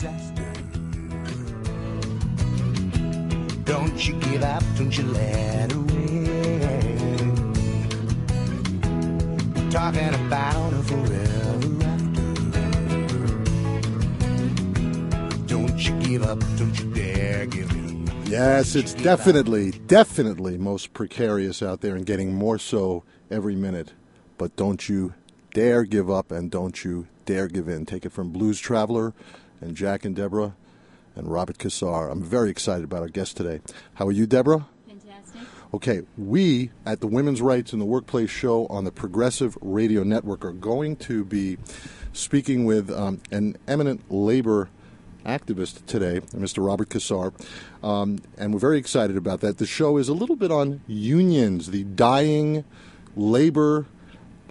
disaster. Don't you give up, don't you let her win. Talking about a forever after. Don't you give up, don't you dare give in. Yes, it's definitely, definitely most precarious out there and getting more so every minute. But don't you dare give up and don't you dare give in. Take it from Blues Traveler and Jack and Deborah and Robert Cassar. I'm very excited about our guest today. How are you, Deborah? Fantastic. Okay, we at the Women's Rights in the Workplace show on the Progressive Radio Network are going to be speaking with um, an eminent labor activist today, Mr. Robert Cassar, um, and we're very excited about that. The show is a little bit on unions, the dying labor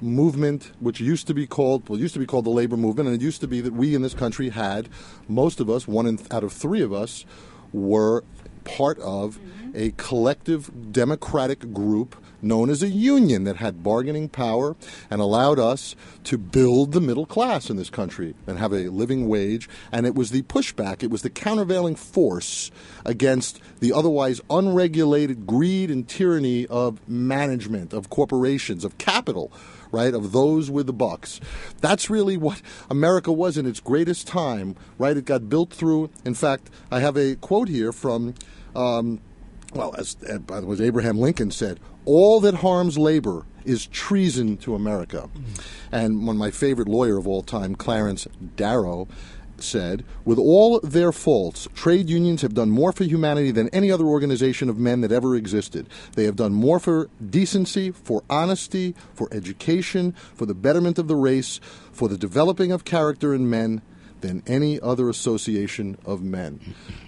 movement, which used to be called, well, used to be called the labor movement, and it used to be that we in this country had, most of us, one in, out of three of us, were part of a collective democratic group known as a union that had bargaining power and allowed us to build the middle class in this country and have a living wage. And it was the pushback, it was the countervailing force against the otherwise unregulated greed and tyranny of management, of corporations, of capital right, of those with the bucks. That's really what America was in its greatest time, right? It got built through. In fact, I have a quote here from, um, well, as uh, by the way, Abraham Lincoln said, "All that harms labor is treason to America." And one of my favorite lawyer of all time, Clarence Darrow. Said, with all their faults, trade unions have done more for humanity than any other organization of men that ever existed. They have done more for decency, for honesty, for education, for the betterment of the race, for the developing of character in men than any other association of men.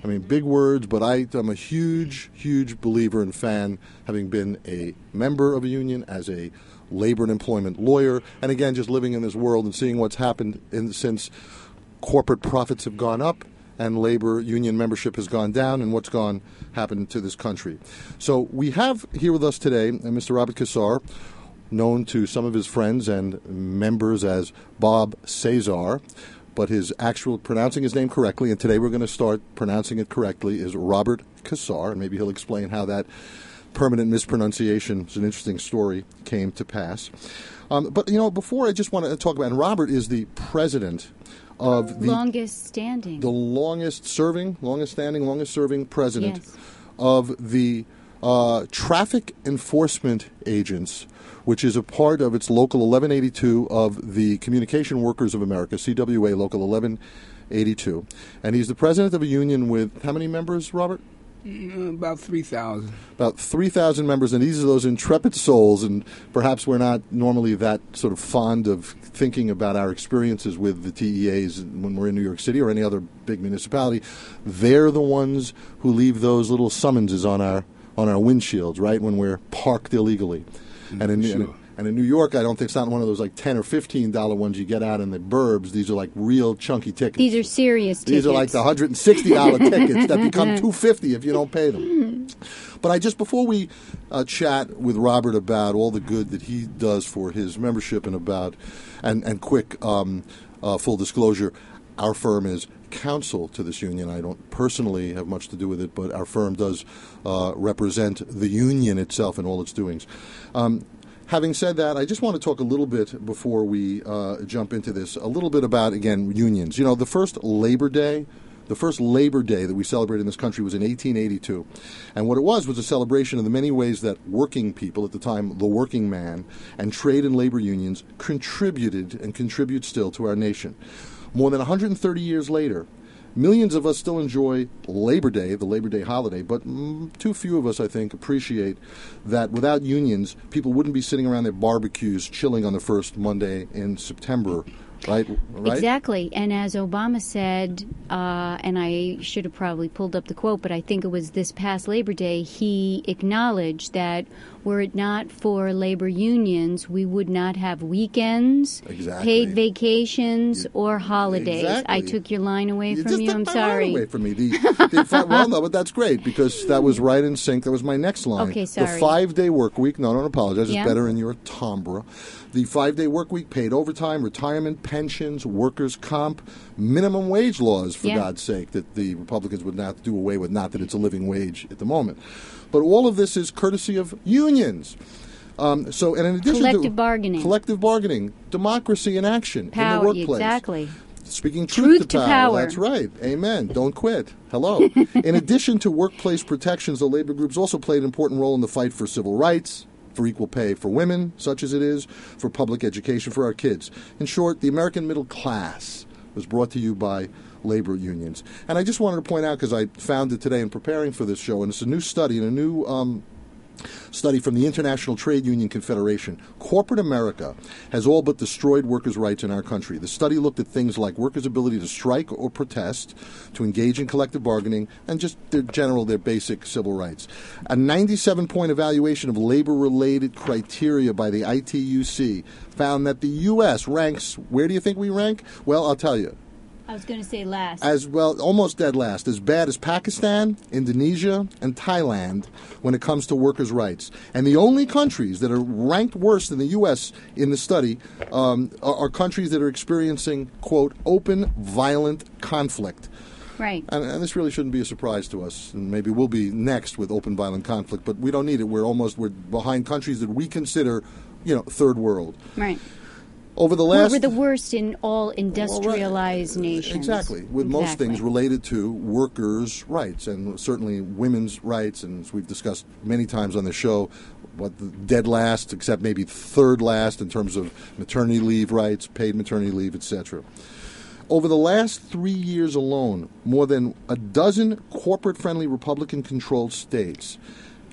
I mean, big words, but I, am a huge, huge believer and fan, having been a member of a union as a labor and employment lawyer, and again, just living in this world and seeing what's happened in, since corporate profits have gone up and labor union membership has gone down and what's gone happened to this country. So we have here with us today uh, Mr. Robert Cassar, known to some of his friends and members as Bob Cesar, but his actual pronouncing his name correctly, and today we're going to start pronouncing it correctly, is Robert Cassar, and maybe he'll explain how that permanent mispronunciation is an interesting story came to pass. Um, but you know, before I just want to talk about, and Robert is the president of the longest standing, the longest serving, longest standing, longest serving president Yes. of the uh, traffic enforcement agents, which is a part of its local 1182 of the Communication Workers of America, CWA Local 1182, and he's the president of a union with how many members, Robert? Mm, About 3,000. about 3,000 members, and these are those intrepid souls. And perhaps we're not normally that sort of fond of thinking about our experiences with the TEAs when we're in New York City or any other big municipality. They're the ones who leave those little summonses on our on our windshields, right, when we're parked illegally. And in, Sure. and, and in New York, I don't think it's not one of those like ten or fifteen dollar ones you get out in the burbs. These are like real chunky tickets. These are serious tickets. These are like the hundred and sixty dollar tickets that become two fifty if you don't pay them. But I just before we uh, chat with Robert about all the good that he does for his membership and about and and quick um, uh, full disclosure, our firm is counsel to this union. I don't personally have much to do with it, but our firm does uh, represent the union itself and all its doings. Um, Having said that, I just want to talk a little bit before we uh, jump into this, a little bit about, again, unions. You know, the first Labor Day, the first Labor Day that we celebrated in this country was in 1882. And what it was was a celebration of the many ways that working people, at the time, the working man, and trade and labor unions contributed and contribute still to our nation. More than 130 years later, Millions of us still enjoy Labor Day, the Labor Day holiday, but mm, too few of us, I think, appreciate that without unions, people wouldn't be sitting around their barbecues chilling on the first Monday in September, right? right? Exactly. And as Obama said, uh, and I should have probably pulled up the quote, but I think it was this past Labor Day, he acknowledged that were it not for labor unions, we would not have weekends, Exactly. paid vacations, or holidays. I took your line away You from you. took I'm sorry. Line away from me. The, the well, no, but that's great because that was right in sync. That was my next line. Okay, sorry. The five-day work week. No, don't apologize. It's Yeah. better in your timbre. The five-day work week, paid overtime, retirement, pensions, workers' comp, minimum wage laws, for Yeah. God's sake, that the Republicans would not do away with. Not that it's a living wage at the moment. But all of this is courtesy of unions. Um, so, and in addition to Collective bargaining. collective bargaining, democracy in action in the workplace. exactly. Speaking truth, Truth to power. That's right. Amen. Don't quit. Hello. in addition to workplace protections, the labor groups also played an important role in the fight for civil rights, for equal pay for women, such as it is, for public education for our kids. In short, the American middle class was brought to you by labor unions. And I just wanted to point out, because I found it today in preparing for this show, and it's a new study and a new um, study from the International Trade Union Confederation. Corporate America has all but destroyed workers' rights in our country. The study looked at things like workers' ability to strike or protest, to engage in collective bargaining, and just their general, their basic civil rights. A 97 point evaluation of labor related criteria by the ITUC found that the U.S. ranks, where do you think we rank? Well, I'll tell you I was going to say last. as well, almost dead last, as bad as Pakistan, Indonesia, and Thailand when it comes to workers' rights. And the only countries that are ranked worse than the U.S. in the study um, are, are countries that are experiencing, quote, open, violent conflict. right. And, and this really shouldn't be a surprise to us. And maybe we'll be next with open, violent conflict, but we don't need it. We're almost we're behind countries that we consider, you know, third world. right. Over the last we're the worst in all industrialized nations. Exactly, with most things related to workers' rights and certainly women's rights, and as we've discussed many times on the show, what the dead last, except maybe third last in terms of maternity leave rights, paid maternity leave, etc. Over the last three years alone, more than a dozen corporate friendly Republican controlled states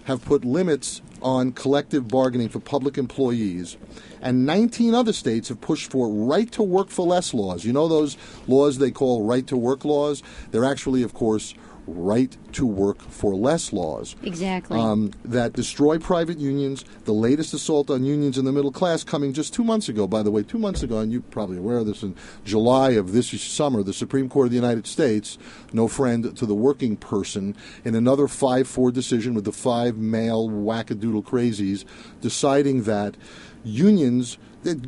have put limits on collective bargaining for public employees, and 19 other states have pushed for right to work for less laws. You know those laws they call right to work laws? They're actually, of course, right to work for less laws Exactly. um, that destroy private unions. The latest assault on unions in the middle class coming just two months ago, by the way, two months ago, and you're probably aware of this in July of this summer, the Supreme Court of the United States, no friend to the working person, in another 5 4 decision with the five male wackadoodle crazies, deciding that unions.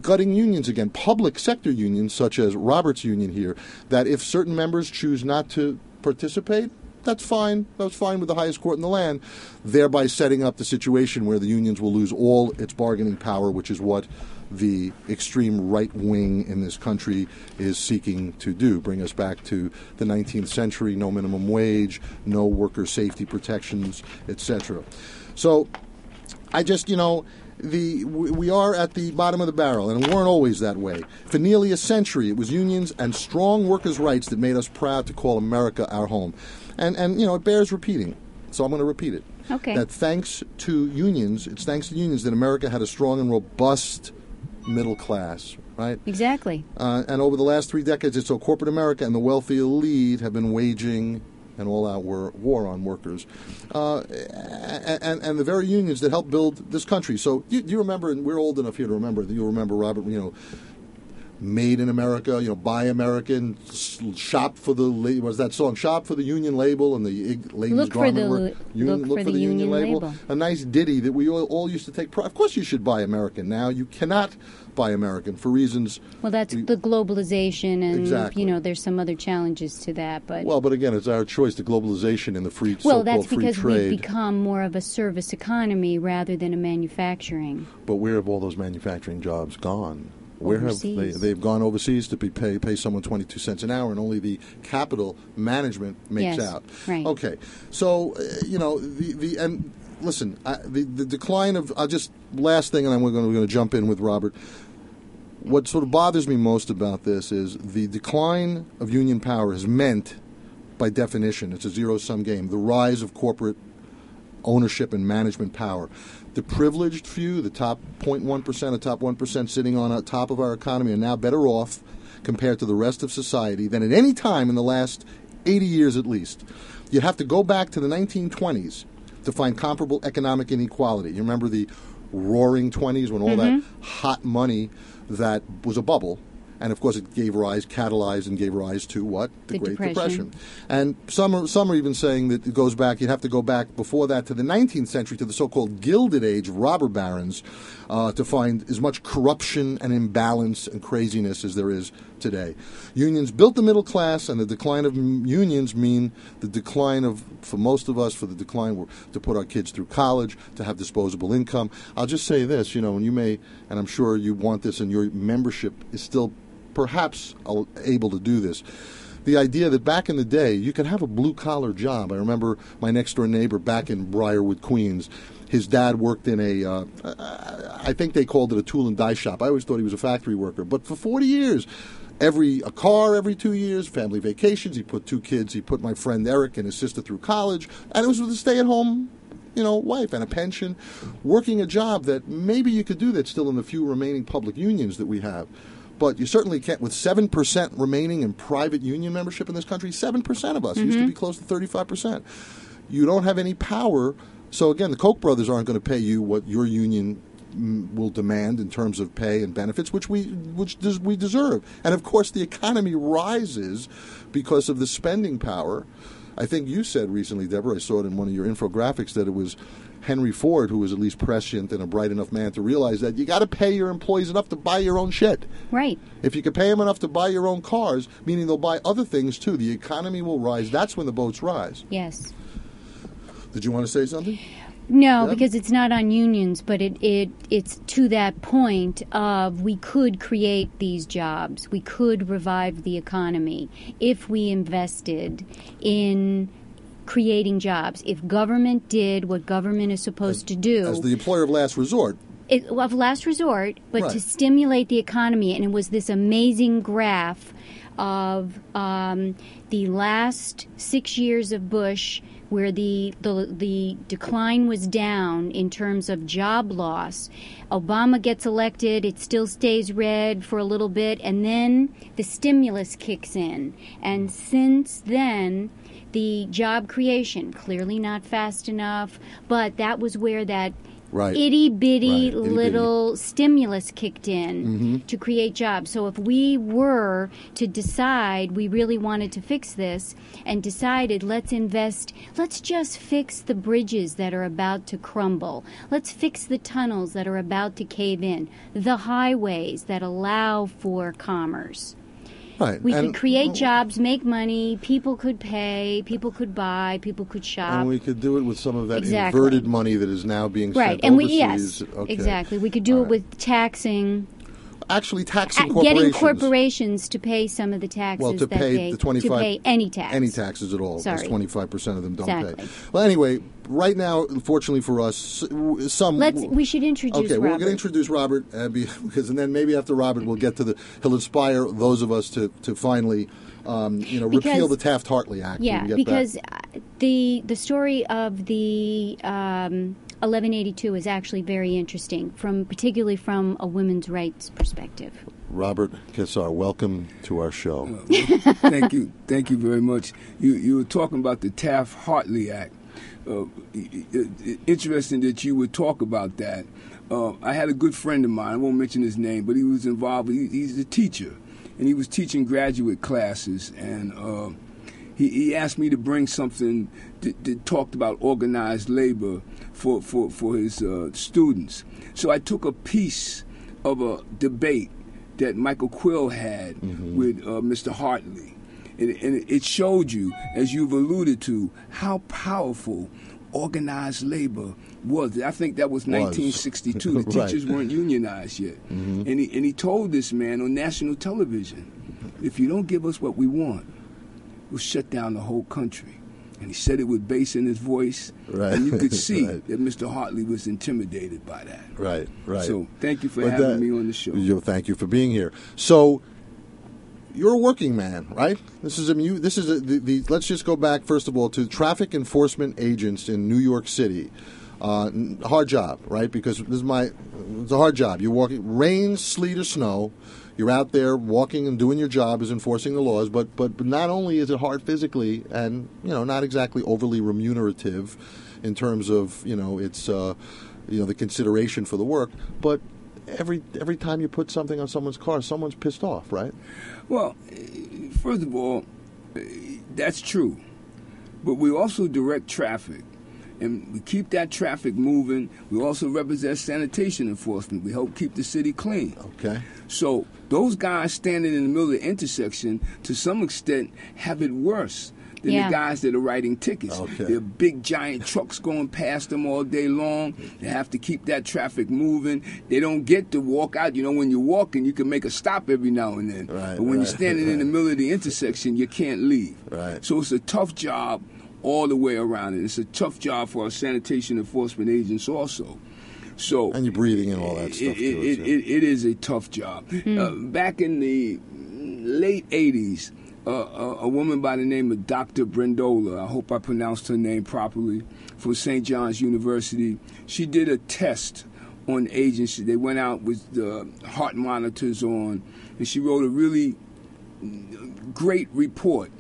Gutting unions again, public sector unions such as Roberts Union here, that if certain members choose not to participate, that's fine. That's fine with the highest court in the land, thereby setting up the situation where the unions will lose all its bargaining power, which is what the extreme right wing in this country is seeking to do. Bring us back to the 19th century, no minimum wage, no worker safety protections, etc. So I just, you know, the we are at the bottom of the barrel, and we weren't always that way. For nearly a century, it was unions and strong workers' rights that made us proud to call America our home. And and you know, it bears repeating. So I'm going to repeat it. Okay. That thanks to unions, it's thanks to unions that America had a strong and robust middle class, right? exactly. Uh, and over the last three decades, it's so corporate America and the wealthy elite have been waging an all-out war, war on workers, uh, and, and the very unions that helped build this country. So you, you remember, and we're old enough here to remember. You remember Robert, you know. Made in America, you know, buy American, shop for the was that song? Shop for the Union label and the ladies' Look for garment the work. lu- look for the Union label. A nice ditty that we all, all used to take pride. Of course, you should buy American. Now you cannot buy American for reasons Well, that's we- the globalization, and Exactly. you know, there's some other challenges to that. But Well, but again, it's our choice. The globalization and the free well, that's free because trade. we've become more of a service economy rather than a manufacturing. but where have all those manufacturing jobs gone? Where have they, they've gone overseas to be pay pay someone twenty two cents an hour, and only the capital management makes Yes, out. right. Okay, so uh, you know the the and listen, I, the the decline of I'll just last thing, and then we're going to, we're going to jump in with Robert. What sort of bothers me most about this is the decline of union power has meant, by definition, it's a zero sum game. The rise of corporate ownership and management power. The privileged few, the top 0.1%, the top 1% sitting on top of our economy, are now better off compared to the rest of society than at any time in the last 80 years at least. You have to go back to the 1920s to find comparable economic inequality. You remember the roaring 20s when all that mm-hmm. hot money that was a bubble and of course it gave rise, catalyzed, and gave rise to what The Great Depression. And some are, some are even saying that it goes back. You'd have to go back before that to the 19th century, to the so-called Gilded Age robber barons, uh, to find as much corruption and imbalance and craziness as there is today. Unions built the middle class, and the decline of m- unions mean the decline of, for most of us, for the decline to put our kids through college, to have disposable income. I'll just say this, you know, and you may, and I'm sure you want this, and your membership is still perhaps able to do this. The idea that back in the day you could have a blue collar job. I remember my next door neighbor back in Briarwood, Queens. His dad worked in a, uh, I think they called it a tool and die shop. I always thought he was a factory worker. But for 40 years, every a car every two years, family vacations. He put two kids. He put my friend Eric and his sister through college, and it was with a stay at home you know, wife and a pension, working a job that maybe you could do that still in the few remaining public unions that we have. But you certainly can't, with 7% remaining in private union membership in this country, 7% of us used to be close to 35%. You don't have any power. So, again, the Koch brothers aren't going to pay you what your union mm, will demand in terms of pay and benefits, which we which des- we deserve. And of course, the economy rises because of the spending power. I think you said recently, Deborah. I saw it in one of your infographics that it was Henry Ford who was at least prescient and a bright enough man to realize that you got to pay your employees enough to buy your own shit. Right. If you can pay them enough to buy your own cars, meaning they'll buy other things too, the economy will rise. That's when the boats rise. Yes. Did you want to say something? No, Yeah. because it's not on unions, but it, it it's to that point of we could create these jobs. We could revive the economy if we invested in creating jobs. If government did what government is supposed to do As the employer of last resort, it, of last resort, but to stimulate the economy. And it was this amazing graph of um, the last six years of Bush, where the, the the decline was down in terms of job loss. Obama gets elected, it still stays red for a little bit, and then the stimulus kicks in. And since then, the job creation clearly not fast enough, but that was where that Right. itty bitty Right, itty-bitty. little stimulus kicked in Mm-hmm. to create jobs. So if we were to decide we really wanted to fix this and decided let's invest, let's just fix the bridges that are about to crumble. Let's fix the tunnels that are about to cave in, the highways that allow for commerce. Right? We and, could create jobs, make money, people could pay, people could buy, people could shop. and we could do it with some of that Exactly. inverted money that is now being Right, and we yes, Okay. exactly. We could do All it right. with taxing, actually taxing corporations. getting corporations to pay some of the taxes well, to that pay they the 25 to pay any tax. any taxes at all five percent of them don't pay. Well, anyway, right now, fortunately for us, some Let's. We should introduce. Okay, we're going to introduce Robert uh, because, and then maybe after Robert, we'll get to the. He'll inspire those of us to to finally, um, you know, repeal the Taft Hartley Act. Yeah, get because uh, the the story of the um, 1182 is actually very interesting, from particularly from a women's rights perspective. Robert Cassar, welcome to our show. thank you, thank you very much. You you were talking about the Taft Hartley Act. Uh, i- i- interesting that you would talk about that. Uh, I had a good friend of mine. I won't mention his name, but he was involved. He, he's a teacher, and he was teaching graduate classes. And uh, he, he asked me to bring something that, that talked about organized labor for for for his uh, students. So I took a piece of a debate that Michael Quill had with uh, Mr. Hartley. And, and it showed you, as you've alluded to, how powerful organized labor was. I think that was 1962. The Right. teachers weren't unionized yet. And, he, and he told this man on national television, if you don't give us what we want, we'll shut down the whole country. And he said it with bass in his voice. Right. And you could see Right. that Mr. Hartley was intimidated by that. Right, right. So thank you for But having that- me on the show. You, thank you for being here. So, you're a working man, right? This is a mu- this is a, the, the. Let's just go back first of all to traffic enforcement agents in New York City. Uh, hard job, right? Because this is my. It's a hard job. You're walking rain, sleet, or snow. You're out there walking and doing your job is enforcing the laws, but, but but not only is it hard physically and you know not exactly overly remunerative in terms of you know it's uh, you know the consideration for the work, but every every time you put something on someone's car, someone's pissed off, right? Well, first of all, that's true. But we also direct traffic. And we keep that traffic moving. We also represent sanitation enforcement. We help keep the city clean. Okay. So those guys standing in the middle of the intersection, to some extent, have it worse than Yeah. the guys that are writing tickets. Okay. There are big giant trucks going past them all day long. They have to keep that traffic moving. They don't get to walk out. You know, when you're walking, you can make a stop every now and then. Right, but when right, you're standing in the middle of the intersection, you can't leave. Right. So it's a tough job all the way around it. It's a tough job for our sanitation enforcement agents also. So And you're breathing and all that it, stuff it, too. it, it, it is a tough job. Uh, back in the late 80s, uh, a, a woman by the name of Dr. Brendola, I hope I pronounced her name properly, from St. John's University, she did a test on agents. They went out with the heart monitors on, and she wrote a really great report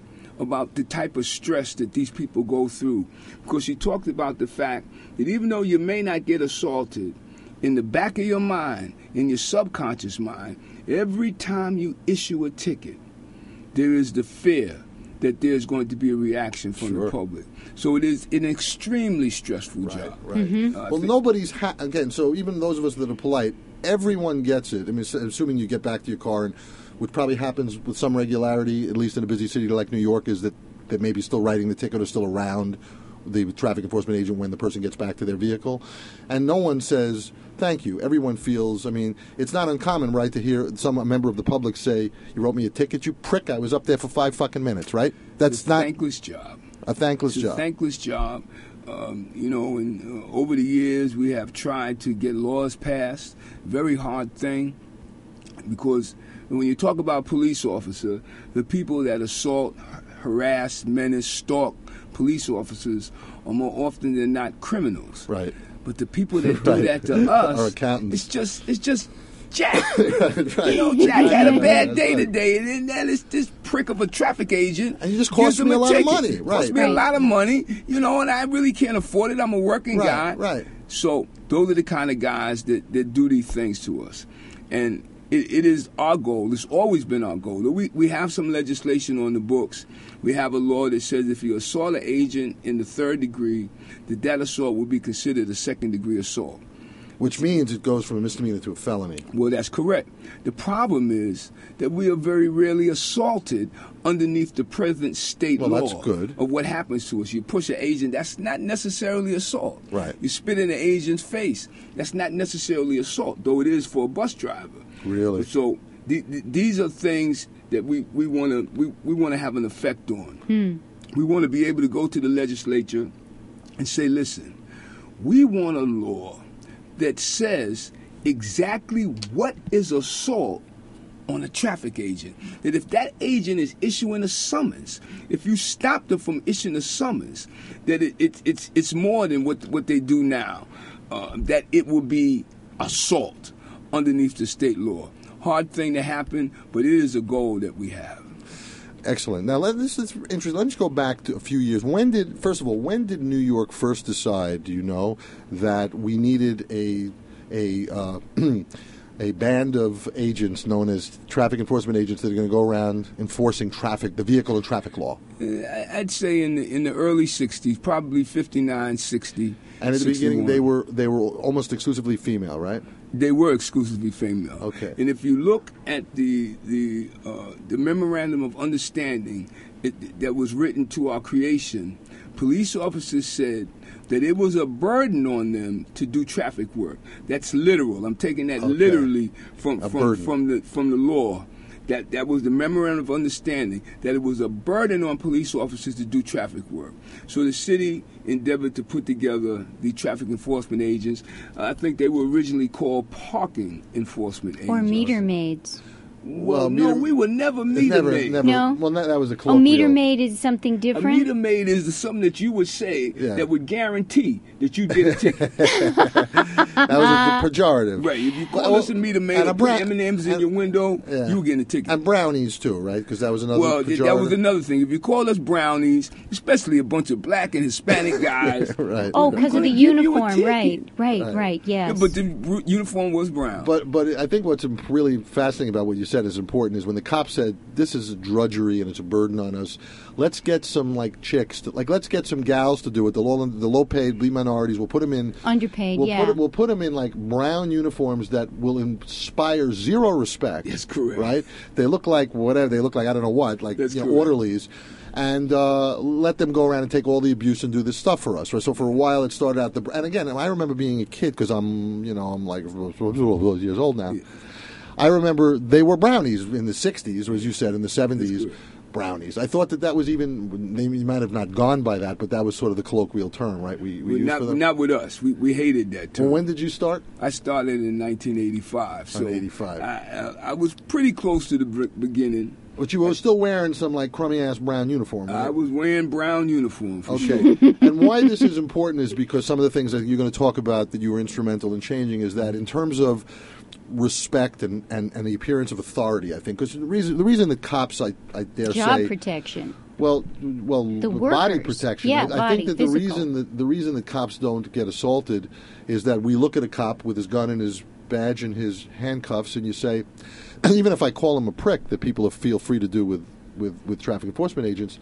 about the type of stress that these people go through. Because she talked about the fact that even though you may not get assaulted, in the back of your mind, in your subconscious mind, every time you issue a ticket, there is the fear that there's going to be a reaction from Sure. the public. So it is an extremely stressful Right, job. right. Mm-hmm. Uh, Well, nobody's ha- again. So even those of us that are polite, everyone gets it. I mean, assuming you get back to your car, and what probably happens with some regularity, at least in a busy city like New York, is that they may be still writing the ticket or still around the traffic enforcement agent when the person gets back to their vehicle, and no one says thank you. Everyone feels. I mean, it's not uncommon, right, to hear some a member of the public say, "You wrote me a ticket, you prick. I was up there for five fucking minutes." Right? That's it's a not thankless job. a thankless It's a job. thankless job. Um, you know, and uh, over the years we have tried to get laws passed. Very hard thing because when you talk about police officer, the people that assault, harass, menace, stalk police officers are more often than not criminals. Right. But the people that do Right. that to us, Are accountants. it's just it's just Jack. You know, Jack had a bad day right. today, and then that is this prick of a traffic agent. And you just gives cost him me a lot of ticket. money, Cost right. me a lot of money, you know, and I really can't afford it. I'm a working Right, guy. right. So those are the kind of guys that, that do these things to us. And it, it is our goal. It's always been our goal. We, we have some legislation on the books. We have a law that says if you assault an agent in the third degree, that that assault will be considered a second degree assault. Which means it goes from a misdemeanor to a felony. Well, that's correct. The problem is that we are very rarely assaulted underneath the present state Well, law that's good. of what happens to us. You push an agent, that's not necessarily assault. Right. You spit in an agent's face, that's not necessarily assault, though it is for a bus driver. Really? So the, the, these are things that we, we want to we, we want to have an effect on. Hmm. We want to be able to go to the legislature and say, listen, we want a law that says exactly what is assault on a traffic agent. That if that agent is issuing a summons, if you stop them from issuing a summons, that it, it, it's it's more than what what they do now. Uh, that it will be assault underneath the state law. Hard thing to happen, but it is a goal that we have. Excellent. Now, let, this is interesting. Let's go back to a few years. When did, first of all, when did New York first decide? Do you know that we needed a a uh, a band of agents known as traffic enforcement agents that are going to go around enforcing traffic, the vehicle and traffic law? Uh, I'd say in the, in the early 60s, probably 59, 60. And at the beginning, they were they were almost exclusively female, right? They were exclusively female. Okay. And if you look at the the uh, the memorandum of understanding it, that was written to our creation, police officers said that it was a burden on them to do traffic work. That's literal. I'm taking that Okay. literally from from from the from the law. That that was the memorandum of understanding that it was a burden on police officers to do traffic work. So the city endeavored to put together the traffic enforcement agents. I think they were originally called parking enforcement agents. Or meter maids. Well, Well, no, we were never meter never, maid. never. No. Well, that, that was a Oh, colloquial. meter maid is something A different. meter maid is something that you would say Yeah. that would guarantee that you did a ticket. That was a uh, pejorative. right. If you call Well, us a meter maid and and put bra- M&M's in your window, Yeah. you were getting a ticket. And brownies too, right? Because that was another. well, th- that was another thing. If you call us brownies, especially a bunch of black and Hispanic guys, right. oh, because of the give you a uniform. Right, right, Right. right. Yes. but the ru- uniform was brown. But but I think what's really fascinating about what you said is important is when the cop said this is a drudgery and it's a burden on us. Let's get some like chicks, to, like let's get some gals to do it. The low the low paid, be minorities. We'll put them in Underpaid, We'll yeah. put we'll put them in like brown uniforms that will inspire zero respect. That's correct. Right? They look like whatever they look like. I don't know what, like That's you know, orderlies. And uh, let them go around and take all the abuse and do this stuff for us. Right? So for a while, it started out the. And again, I remember being a kid because I'm, you know, I'm like years old now. I remember they were brownies in the '60s, or as you said, in the '70s. Brownies. I thought that that was even. They might have not gone by that, but that was sort of the colloquial term, right? We, we not, not with us. We, we hated that term. well, when did you start? I started in 1985. So 85. I, I, I was pretty close to the beginning. But you were still wearing some like crummy ass brown uniform. Right? I was wearing brown uniform for sure. Okay. and why this is important is because some of the things that you're going to talk about that you were instrumental in changing is that in terms of respect and, and, and the appearance of authority, I think, because the reason the reason that cops, I, I dare Job say, job protection. well, well, The body workers. protection. Yeah, I, I body, think that the physical. reason that the reason that cops don't get assaulted is that we look at a cop with his gun and his badge and his handcuffs, and you say, even if I call him a prick, that people feel free to do with, with, with traffic enforcement agents,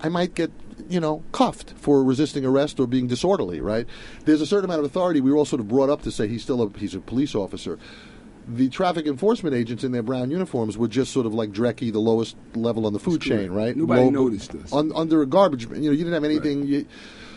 I might get you know cuffed for resisting arrest or being disorderly. Right? There's a certain amount of authority. We were all sort of brought up to say he's still a he's a police officer. The traffic enforcement agents in their brown uniforms were just sort of like Dreckie, the lowest level on the food chain, right? Nobody Low- noticed us. un, under a garbage. Bin, you know, you didn't have anything. You,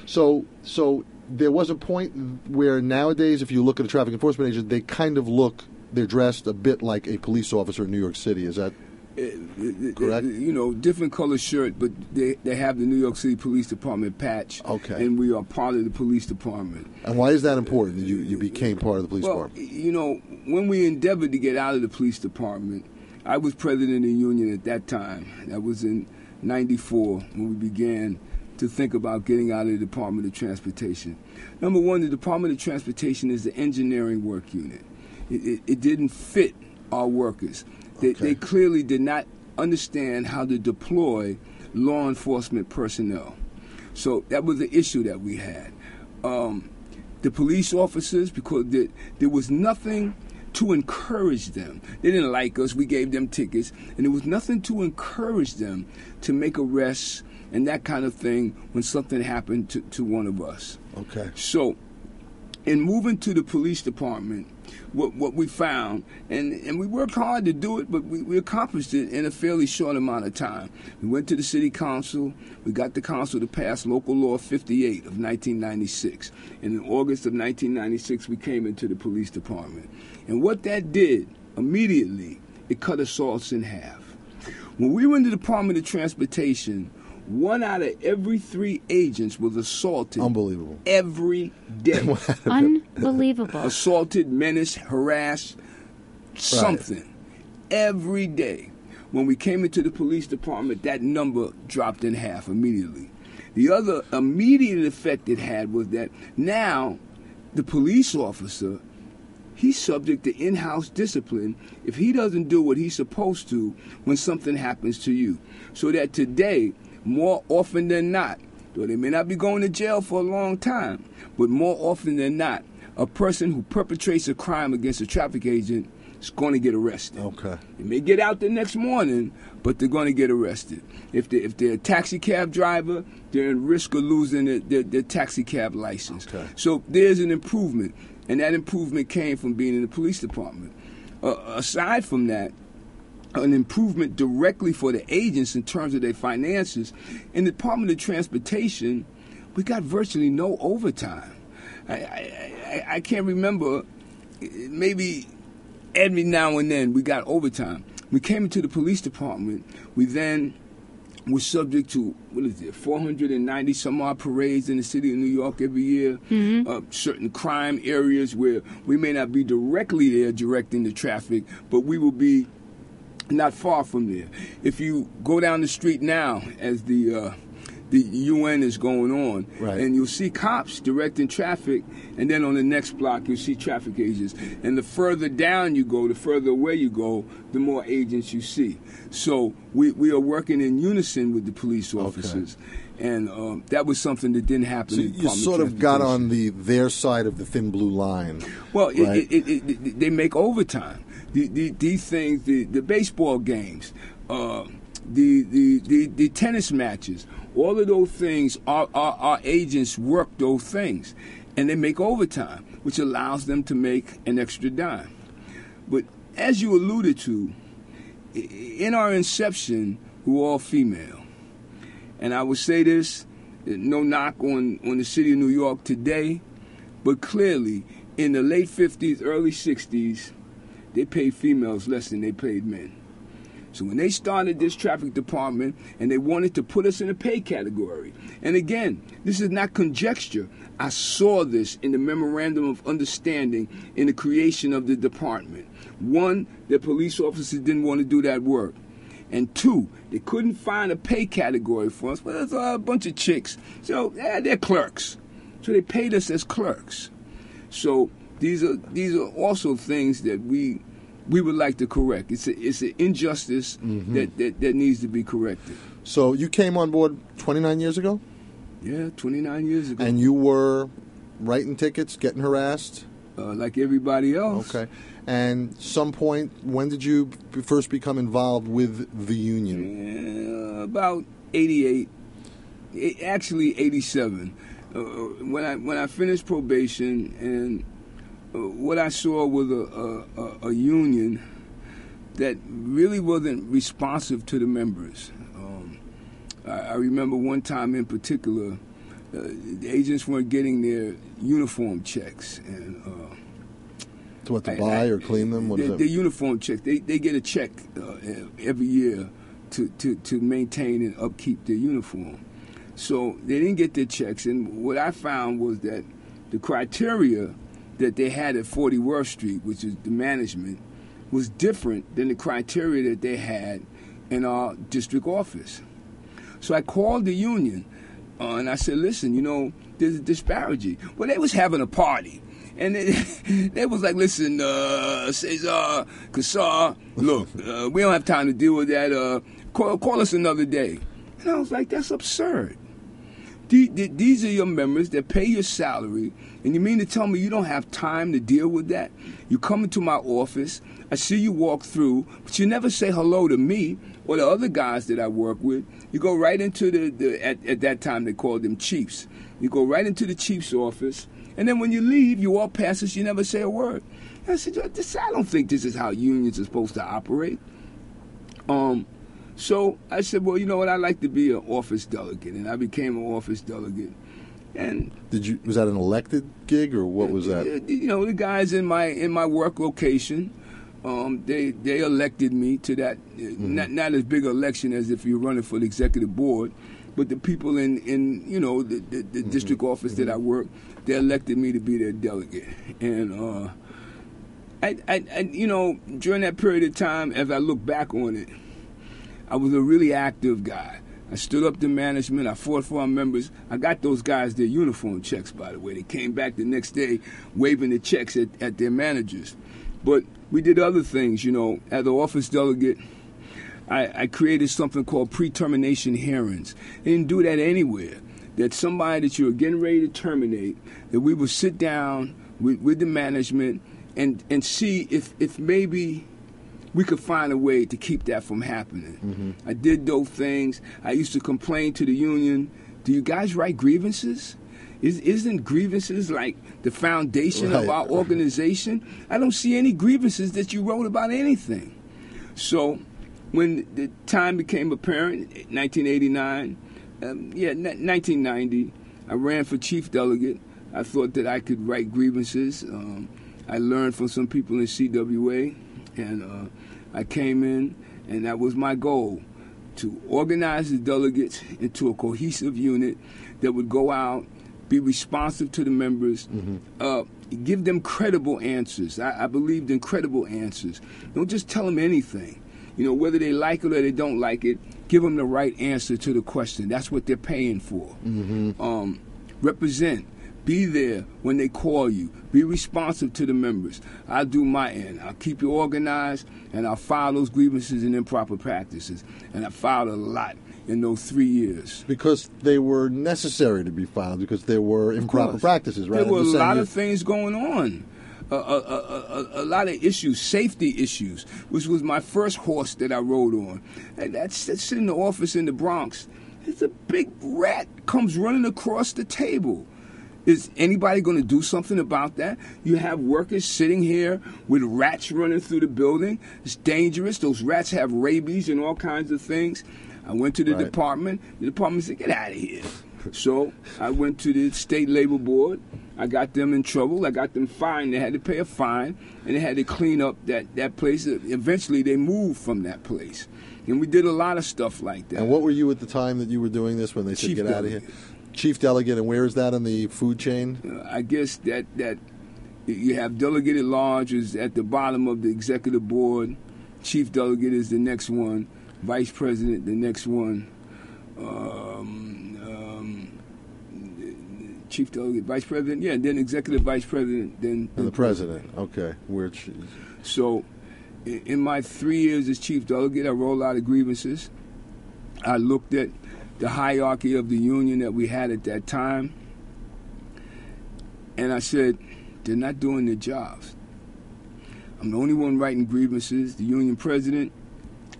so, so there was a point where nowadays, if you look at a traffic enforcement agent, they kind of look. They're dressed a bit like a police officer in New York City. Is that Correct. Uh, uh, you know, different color shirt, but they, they have the New York City Police Department patch. Okay. And we are part of the police department. and why is that important? That you you became part of the police Well, department. you know, when we endeavored to get out of the police department, I was president of the union at that time. That was in 94 when we began to think about getting out of the Department of Transportation. Number one, the Department of Transportation is the engineering work unit. It, it, didn't fit our workers. They, Okay. they clearly did not understand how to deploy law enforcement personnel. So that was the issue that we had. Um, the police officers, because there, there was nothing to encourage them. They didn't like us. We gave them tickets, and there was nothing to encourage them to make arrests and that kind of thing when something happened to, to one of us. Okay. So, in moving to the police department, what, what we found, and, and we worked hard to do it, but we, we accomplished it in a fairly short amount of time. We went to the city council, we got the council to pass local law 58 of 1996. And in August of 1996, we came into the police department. And what that did, immediately, it cut assaults in half. When we were in the Department of Transportation, one out of every three agents was assaulted Unbelievable. every day. Unbelievable. assaulted, menaced, harassed, something every day. When we came into the police department, that number dropped in half immediately. The other immediate effect it had was that now the police officer he's subject to in-house discipline if he doesn't do what he's supposed to when something happens to you. So that today, more often than not, though they may not be going to jail for a long time, but more often than not, a person who perpetrates a crime against a traffic agent is going to get arrested. Okay. They may get out the next morning, but they're going to get arrested. If they if they're a taxi cab driver, they're in risk of losing their, their, their taxi cab license. Okay. So there's an improvement, and that improvement came from being in the police department. Uh, aside from that, an improvement directly for the agents in terms of their finances. In the Department of Transportation, we got virtually no overtime. I, I, I, can't remember, maybe every now and then we got overtime. We came into the police department. We then were subject to what is it, 490 some odd parades in the city of New York every year. Uh, certain crime areas where we may not be directly there directing the traffic, but we will be not far from there. If you go down the street now, as the uh, the UN is going on, Right. and you'll see cops directing traffic, and then on the next block you'll see traffic agents. And the further down you go, the further away you go, the more agents you see. So we, we are working in unison with the police officers, and um, that was something that didn't happen. So you sort of got on the their side of the thin blue line. Well, right? it, it, it, they make overtime. The, the, these things, the, the baseball games, uh, the, the, the, the tennis matches, all of those things, our, our, our agents work those things. And they make overtime, which allows them to make an extra dime. But as you alluded to, in our inception, we were all female. And I would say this, no knock on, on the city of New York today, but clearly in the late 50s, early 60s, they paid females less than they paid men. So when they started this traffic department and they wanted to put us in a pay category, and again, this is not conjecture. I saw this in the memorandum of understanding in the creation of the department. One, the police officers didn't want to do that work. And two, they couldn't find a pay category for us. Well, there's a bunch of chicks. So, yeah, they're clerks. So they paid us as clerks. So these are these are also things that we we would like to correct. It's a, it's an injustice that, that that needs to be corrected. So you came on board 29 years ago, Yeah, 29 years ago, and you were writing tickets, getting harassed. uh, like everybody else. Okay. And some point, when did you b- first become involved with the union? Yeah, about 88, eh, actually 87. Uh, when I when I finished probation and uh, what I saw was a, a, a, union that really wasn't responsive to the members. Um, I, I remember one time in particular, uh, the agents weren't getting their uniform checks, and uh, To what to I- buy I- or clean them? What the, is the uniform check. They they get a check uh, every year to, to, to maintain and upkeep their uniform. So they didn't get their checks, and what I found was that the criteria that they had at 40 Worth Street, which is the management, was different than the criteria that they had in our district office. So I called the union uh, and I said, listen, you know, there's a disparity. Well, they was having a party. And they, they was like, listen, uh, Cesar, Cassar, look, uh, we don't have time to deal with that. Uh, call, call us another day. And I was like, that's absurd. The- the- These are your members that pay your salary, and you mean to tell me you don't have time to deal with that? You come into my office, I see you walk through, but you never say hello to me or the other guys that I work with. You go right into the, the at, at that time they called them chiefs. You go right into the chief's office, and then when you leave, you walk past us, you never say a word. And I said, this, I don't think this is how unions are supposed to operate. Um, so I said, well, you know what? I'd like to be an office delegate, and I became an office delegate. And Did you? Was that an elected gig or what was uh, that? You know, the guys in my in my work location, um, they they elected me to that. uh, Not not as big election as if you're running for the executive board, but the people in in you know the, the, the district office that I work, they elected me to be their delegate, and. uh I, I, I, you know, during that period of time, as I look back on it, I was a really active guy. I stood up to management. I fought for our members. I got those guys their uniform checks, by the way. They came back the next day waving the checks at, at their managers. But we did other things, you know. As an office delegate, I, I created something called pre-termination hearings. They didn't do that anywhere. That somebody that you were getting ready to terminate, that we would sit down with, with the management and, and see if, if maybe we could find a way to keep that from happening. I did those things. I used to complain to the union. Do you guys write grievances? Is, isn't grievances like the foundation of our organization? I don't see any grievances that you wrote about anything. So, when the time became apparent, 1989, um, yeah, 1990, I ran for chief delegate. I thought that I could write grievances. Um, I learned from some people in CWA, and uh, I came in, and that was my goal to organize the delegates into a cohesive unit that would go out, be responsive to the members, uh, give them credible answers. I, I believed in credible answers. Don't just tell them anything. You know, whether they like it or they don't like it, give them the right answer to the question. That's what they're paying for. Mm-hmm. Um, represent. Be there when they call you. Be responsive to the members. I'll do my end. I'll keep you organized, and I'll file those grievances and improper practices. And I filed a lot in those three years. Because they were necessary to be filed, because there were improper practices, right? There were a I'm just saying lot of things going on. A, a, a, a, a lot of issues, safety issues, which was my first horse that I rode on. And that's, that's in the office in the Bronx. It's a big rat comes running across the table. Is anybody going to do something about that? You have workers sitting here with rats running through the building. It's dangerous. Those rats have rabies and all kinds of things. I went to the Right. department. The department said, "Get out of here." So I went to the state labor board. I got them in trouble. I got them fined. They had to pay a fine, and they had to clean up that that place. Eventually, they moved from that place, and we did a lot of stuff like that. And what were you at the time that you were doing this when they said Chief get out of here? Chief delegate, and where is that in the food chain? I guess that that you have delegate at large is at the bottom of the executive board. Chief delegate is the next one. Vice president the next one. Um, um, chief delegate, vice president, yeah, then executive vice president, then And the president. Okay, which So, in my three years as chief delegate, I a lot of grievances. I looked at the hierarchy of the union that we had at that time, and I said, they're not doing their jobs. I'm the only one writing grievances. The union president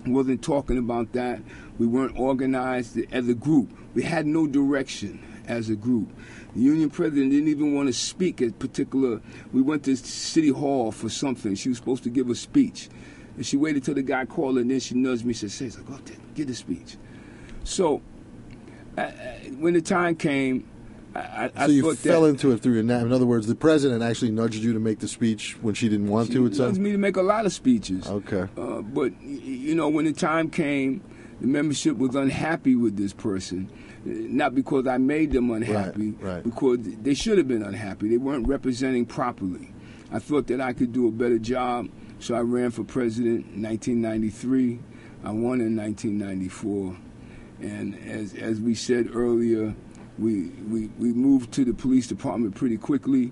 wasn't talking about that. We weren't organized as a group. We had no direction as a group. The union president didn't even want to speak at particular. We went to City Hall for something. She was supposed to give a speech. And she waited till the guy called and then she nudged me and said, Say, Go ahead, give the speech. So, I, when the time came, I, I, so you fell that into it through your nap. In other words, the president actually nudged you to make the speech when she didn't want she to. It nudged me to make a lot of speeches. okay. Uh, but you know, when the time came, the membership was unhappy with this person. Uh, Not because I made them unhappy, right. because they should have been unhappy. They weren't representing properly. I thought that I could do a better job, so I ran for president in 1993. I won in 1994, and as as we said earlier, we we, we moved to the police department pretty quickly.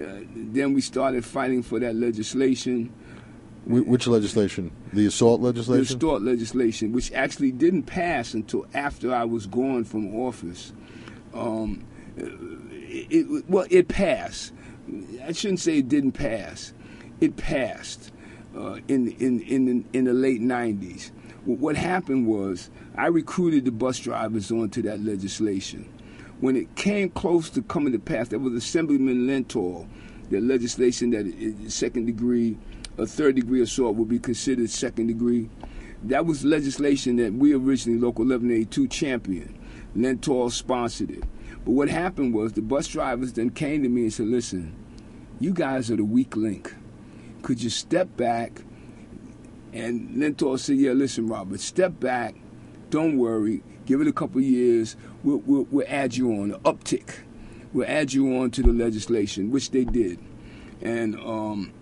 Uh, then we started fighting for that legislation. Which legislation? The assault the legislation. distort legislation, which actually didn't pass until after I was gone from office. Um, it, it- well, it passed. I shouldn't say it didn't pass. It passed uh, in in in the, in the late '90s. What happened was I recruited the bus drivers onto that legislation. When it came close to coming to pass, there was Assemblyman Lentol, the legislation that second degree, a third degree assault would be considered second degree. That was legislation that we originally, Local 1182, championed. Lentol sponsored it. But what happened was the bus drivers then came to me and said, listen, you guys are the weak link. Could you step back? And Lentol said, yeah, listen, Robert, step back. Don't worry. Give it a couple years. We'll, we'll, we'll add you on, uptick. We'll add you on to the legislation, which they did. And um,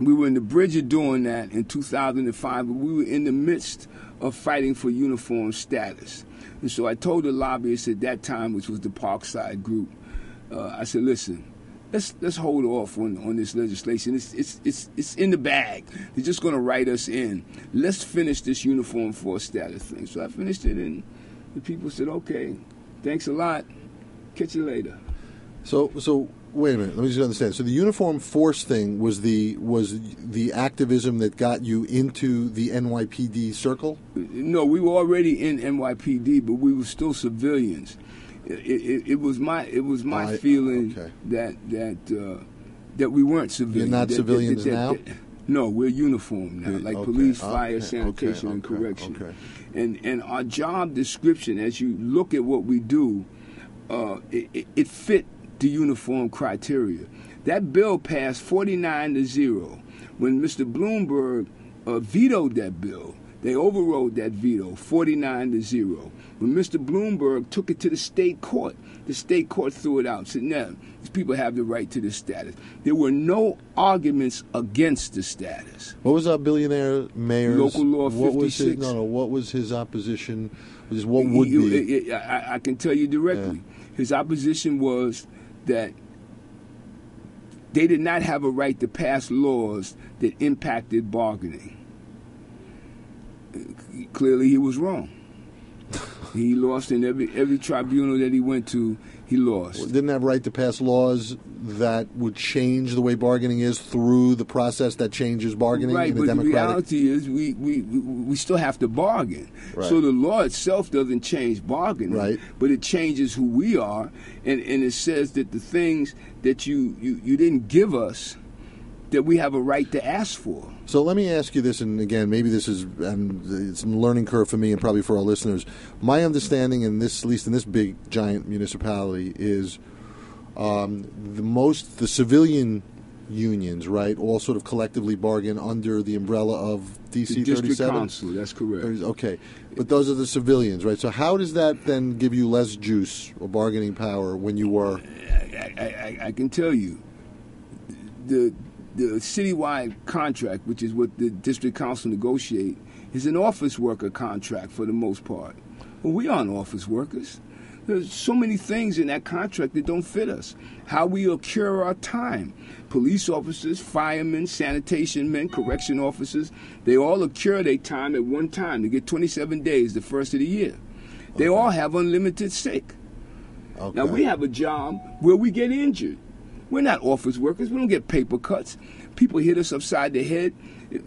we were in the bridge of doing that in 2005, but we were in the midst of fighting for uniform status. And so I told the lobbyists at that time, which was the Parkside Group, uh, I said, listen, let's let's hold off on, on this legislation. It's it's it's it's in the bag. They're just going to write us in. Let's finish this uniform force status thing. So I finished it, and the people said, okay, thanks a lot. Catch you later. So, so wait a minute. Let me just understand. So, the uniform force thing was the was the activism that got you into the NYPD circle. No, we were already in NYPD, but we were still civilians. It, it, it was my it was my I- feeling okay. that that uh, that we weren't civilians. not That- civilians that- now? that- no, we're uniformed now, like okay, police, okay, fire, okay, sanitation, and correction. And and our job description, as you look at what we do, uh, it, it, it fit the uniform criteria. That bill passed 49 to 0. When Mr. Bloomberg uh, vetoed that bill, They overrode that veto, 49 to 0. When Mr. Bloomberg took it to the state court, the state court threw it out and said, no, these people have the right to this status. There were no arguments against the status. What was our billionaire mayor's Local law What was his 56? no no? What was his opposition? Just what would You- be? I- I, I can tell you directly. His opposition was that they did not have a right to pass laws that impacted bargaining. Clearly, he was wrong. he lost in every every tribunal that he went to. He lost. Didn't have right to pass laws that would change the way bargaining is through the process that changes bargaining Right, in a but the reality is we, we, we, we still have to bargain. Right. So the law itself doesn't change bargaining, Right. but it changes who we are, and, and it says that the things that you, you, you didn't give us, that we have a right to ask for. So let me ask you this, and again, maybe this is and it's a learning curve for me and probably for our listeners. My understanding in this, at least in this big giant municipality, is um, the most the civilian unions, right, all sort of collectively bargain under the umbrella of The DC district thirty seven. council, that's correct. Okay, but those are the civilians, right? So how does that then give you less juice or bargaining power when you were? I, I, I, I can tell you, the the citywide contract, which is what the district council negotiate, is an office worker contract for the most part. Well, we aren't office workers. There's so many things in that contract that don't fit us. How we occur our time. Police officers, firemen, sanitation men, correction officers, they all occur their time at one time. They get 27 days the first of the year. They all have unlimited sick. Okay. Now we have a job where we get injured. We're not office workers. We don't get paper cuts. People hit us upside the head.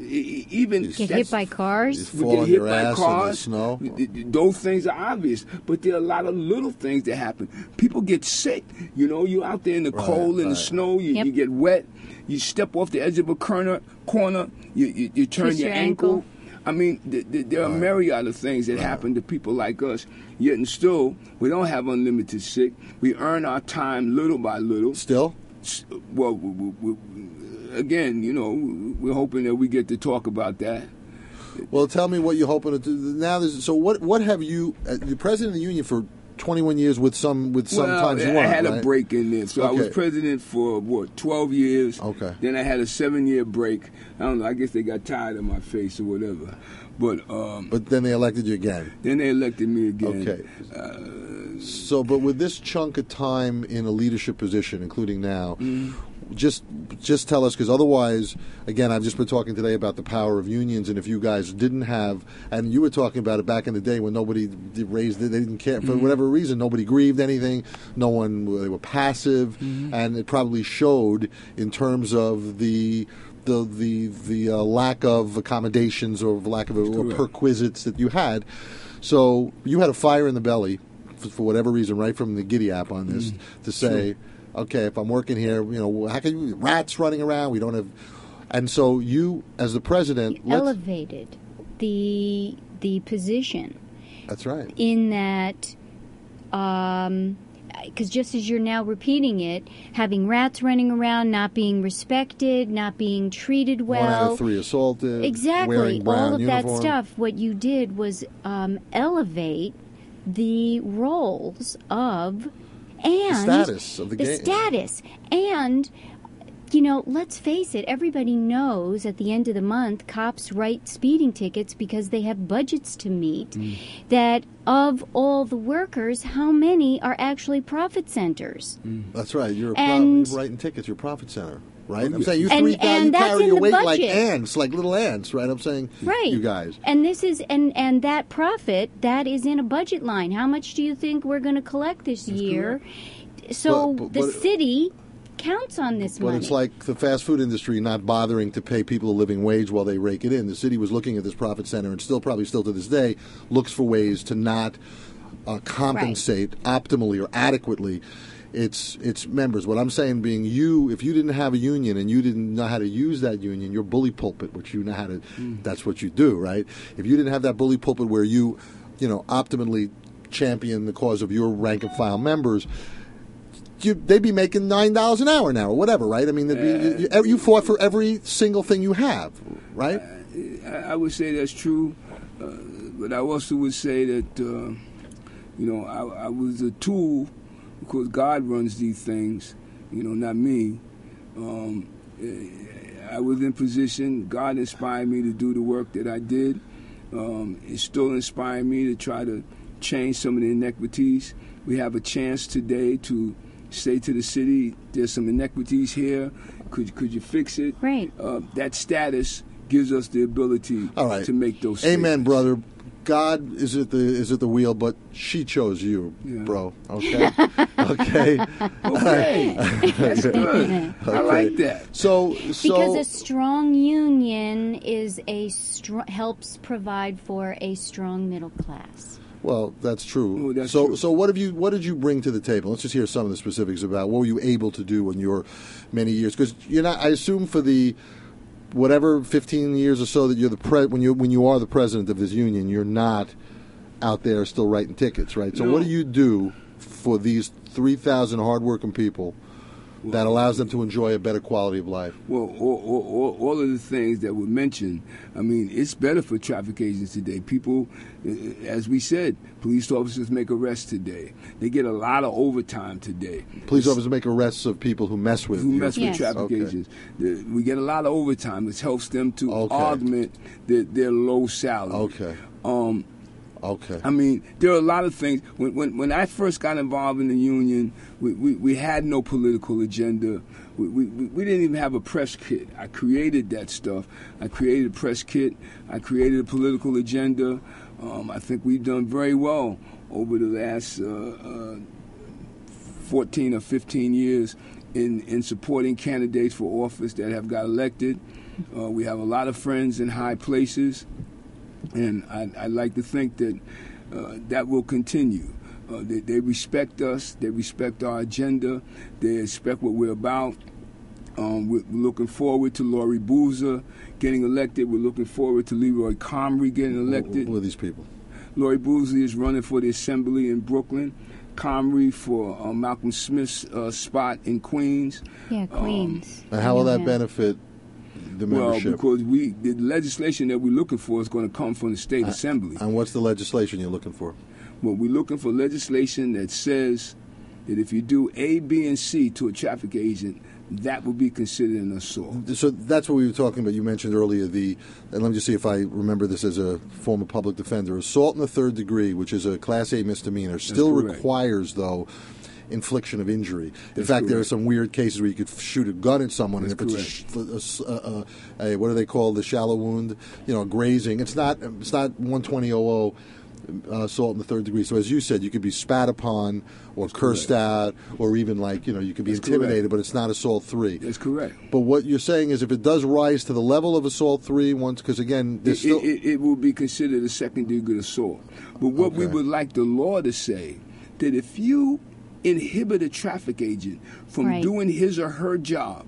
Even Get hit by cars. Just we get hit your by ass in the cars. snow. Th- th- Those things are obvious, but there are a lot of little things that happen. People get sick. You know, you're out there in the Right, cold and right. the snow. You, Yep. you get wet. You step off the edge of a corner. Corner. You you, you turn Twist your, your ankle. ankle. I mean, th- th- there are Right. myriad of things that happen to people like us. Yet and still, we don't have unlimited sick. We earn our time little by little. Still, S- Well, we, we, we, again, you know, we're hoping that we get to talk about that. well, tell me what you're hoping to do now. There's, so what? What have you? Uh, the president of the union for 21 years with some with sometimes well, you I had a break in there, so I was president for what twelve years. Okay. Then I had a seven-year break. I don't know. I guess they got tired of my face or whatever. But um, But then they elected you again. then they elected me again. Okay. Uh, so, but with this chunk of time in a leadership position, including now, mm-hmm. just just tell us because otherwise, again, I've just been talking today about the power of unions, and if you guys didn't have, and you were talking about it back in the day when nobody raised it, they didn't care for mm-hmm. whatever reason, nobody grieved anything, no one they were passive, mm-hmm. and it probably showed in terms of the. The the the uh, lack of accommodations or lack of or perquisites that you had, so you had a fire in the belly for, for whatever reason, right from the Giddy app on this, to say, okay, if I'm working here, you know, how can you, rats running around? We don't have, and so you, as the president, elevated the the position that's right. in that because just as you're now repeating it having rats running around not being respected not being treated well One out of three assaulted. exactly all of that stuff what you did was um, elevate the roles of and status of the game. status and you know let's face it everybody knows at the end of the month cops write speeding tickets because they have budgets to meet Mm. that of all the workers how many are actually profit centers That's right. You're, And- pro- writing tickets. You're profit center, right? I'm saying you And- three guys, and you carry your the weight like ants, like little ants, right? I'm saying, right you guys. and this is and and that profit that is in a budget line how much do you think we're going to collect this year so But- but- the but- city counts on this But money it's like the fast food industry not bothering to pay people a living wage while they rake it in. The city was looking at this profit center and still, probably still to this day, looks for ways to not uh, compensate optimally or adequately its its members. What I'm saying being you, if you didn't have a union and you didn't know how to use that union, your bully pulpit, which you know how to, that's what you do, right? If you didn't have that bully pulpit where you, you know, optimally champion the cause of your rank and file members, you, they'd be making nine dollars an hour now or whatever, right? I mean, they'd you, you fought for every single thing you have, right? I, I would say that's true. uh, but I also would say that uh, you know I, I was a tool because God runs these things, you know, not me. Um, I was in position. God inspired me to do the work that I did. Um, it still inspired me to try to change some of the inequities. We have a chance today to say to the city, "There's some inequities here. Could could you fix it?" Right. Uh, that status gives us the ability All right. to make those. Amen, statements. brother. God is at the is at the wheel, but she chose you, Yeah. bro. Okay, okay, Okay, that's good. I like that. So so because a strong union is a str- helps provide for a strong middle class. Well, that's true. Oh, that's so true. so what have you what did you bring to the table? Let's just hear some of the specifics about what were you able to do in your many years? Because you're not. I assume for the whatever 15 years or so that you're the pre- when you when you are the president of this union, you're not out there still writing tickets, right? So No. what do you do for these 3,000 hardworking people that allows them to enjoy a better quality of life? Well, all, all, all, all of the things that were mentioned, I mean, it's better for traffic agents today. People, uh, as we said, police officers make arrests today. They get a lot of overtime today. Police officers make arrests of people who mess with who you. mess Yes. with traffic Okay. agents. The- we get a lot of overtime, which helps them to Okay. augment their, their low salary. Okay. Um, Okay. I mean, there are a lot of things. When when, when I first got involved in the union, we, we, we had no political agenda. We, we, we didn't even have a press kit. I created that stuff. I created a press kit. I created a political agenda. Um, I think we've done very well over the last uh, uh, 14 or 15 years in, in supporting candidates for office that have got elected. Uh, we have a lot of friends in high places and I, I like to think that uh, that will continue. Uh, they, they respect us. They respect our agenda. They respect what we're about. Um, we're looking forward to Laurie Boozer getting elected. We're looking forward to Leroy Comrie getting elected. Who are these people? Laurie Boozer is running for the assembly in Brooklyn. Comrie for uh, Malcolm Smith's uh, spot in Queens. Yeah, Queens. And how will that benefit the Well, because we the legislation that we're looking for is going to come from the state uh, assembly. and what's the legislation you're looking for? Well, we're looking for legislation that says that if you do A, B, and C to a traffic agent, that will be considered an assault. So that's what we were talking about. You mentioned earlier the, and let me just see if I remember this as a former public defender. Assault in the third degree, which is a Class A misdemeanor, still requires, though, infliction of injury. In That's fact, there are some weird cases where you could shoot a gun at someone, and if That's it's a, a a- a- a- what do they call the shallow wound? You know, grazing. It's not. It's not 120.00 uh, assault in the third degree. So as you said, you could be spat upon or cursed at, or even like you know you could be That's correct. intimidated, but it's not assault three. That's correct. But what you're saying is, if it does rise to the level of assault three, once because again, It, still it, it will be considered a second degree assault. But what we would like the law to say that if you inhibit a traffic agent from Right. doing his or her job,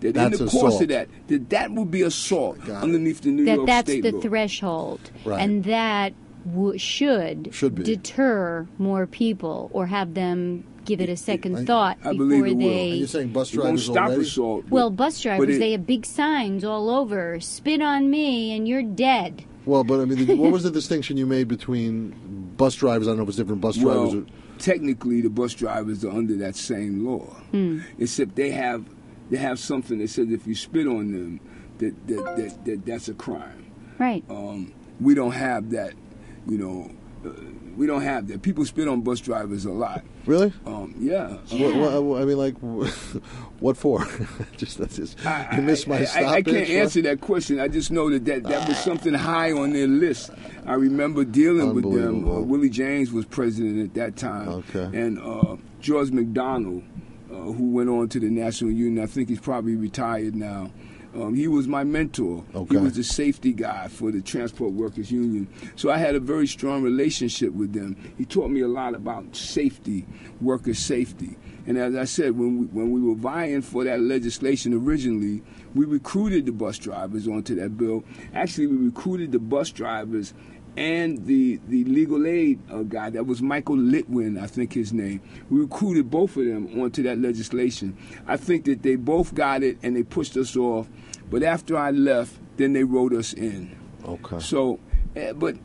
that That's in the course assault. of that, that that will be assault underneath the New York Times. that York that's State the law. threshold, Right. and that w- should Should be. deter more people or have them give it a second I- thought I before believe it will. they. You're saying bus It won't drivers stop already. assault. but- well, bus drivers, it- they have big signs all over. Spit on me and you're dead. Well, but I mean, the, what was the distinction you made between bus drivers? I don't know if it's different bus drivers. Or, technically, the bus drivers are under that same law, except they have they have something that says if you spit on them, that that, that, that that's a crime. Right. Um, we don't have that, you know. Uh, we don't have that. People spit on bus drivers a lot. Really? Um, yeah. What, what, I mean, like, what for? just that's just. you missed my I, stop. I, I can't answer that question. I just know that that, that was something high on their list. I remember dealing with them. Uh, Willie James was president at that time. Okay. And uh, George McDonald, uh, who went on to the National Union, I think he's probably retired now. Um, he was my mentor. Okay. He was the safety guy for the Transport Workers Union. So I had a very strong relationship with them. He taught me a lot about safety, worker safety. And as I said, when we, when we were vying for that legislation originally, we recruited the bus drivers onto that bill. Actually, we recruited the bus drivers and the the legal aid uh, guy that was Michael Litwin, I think his name. We recruited both of them onto that legislation. I think that they both got it and they pushed us off. But after I left, then they wrote us in. Okay. So Eh, but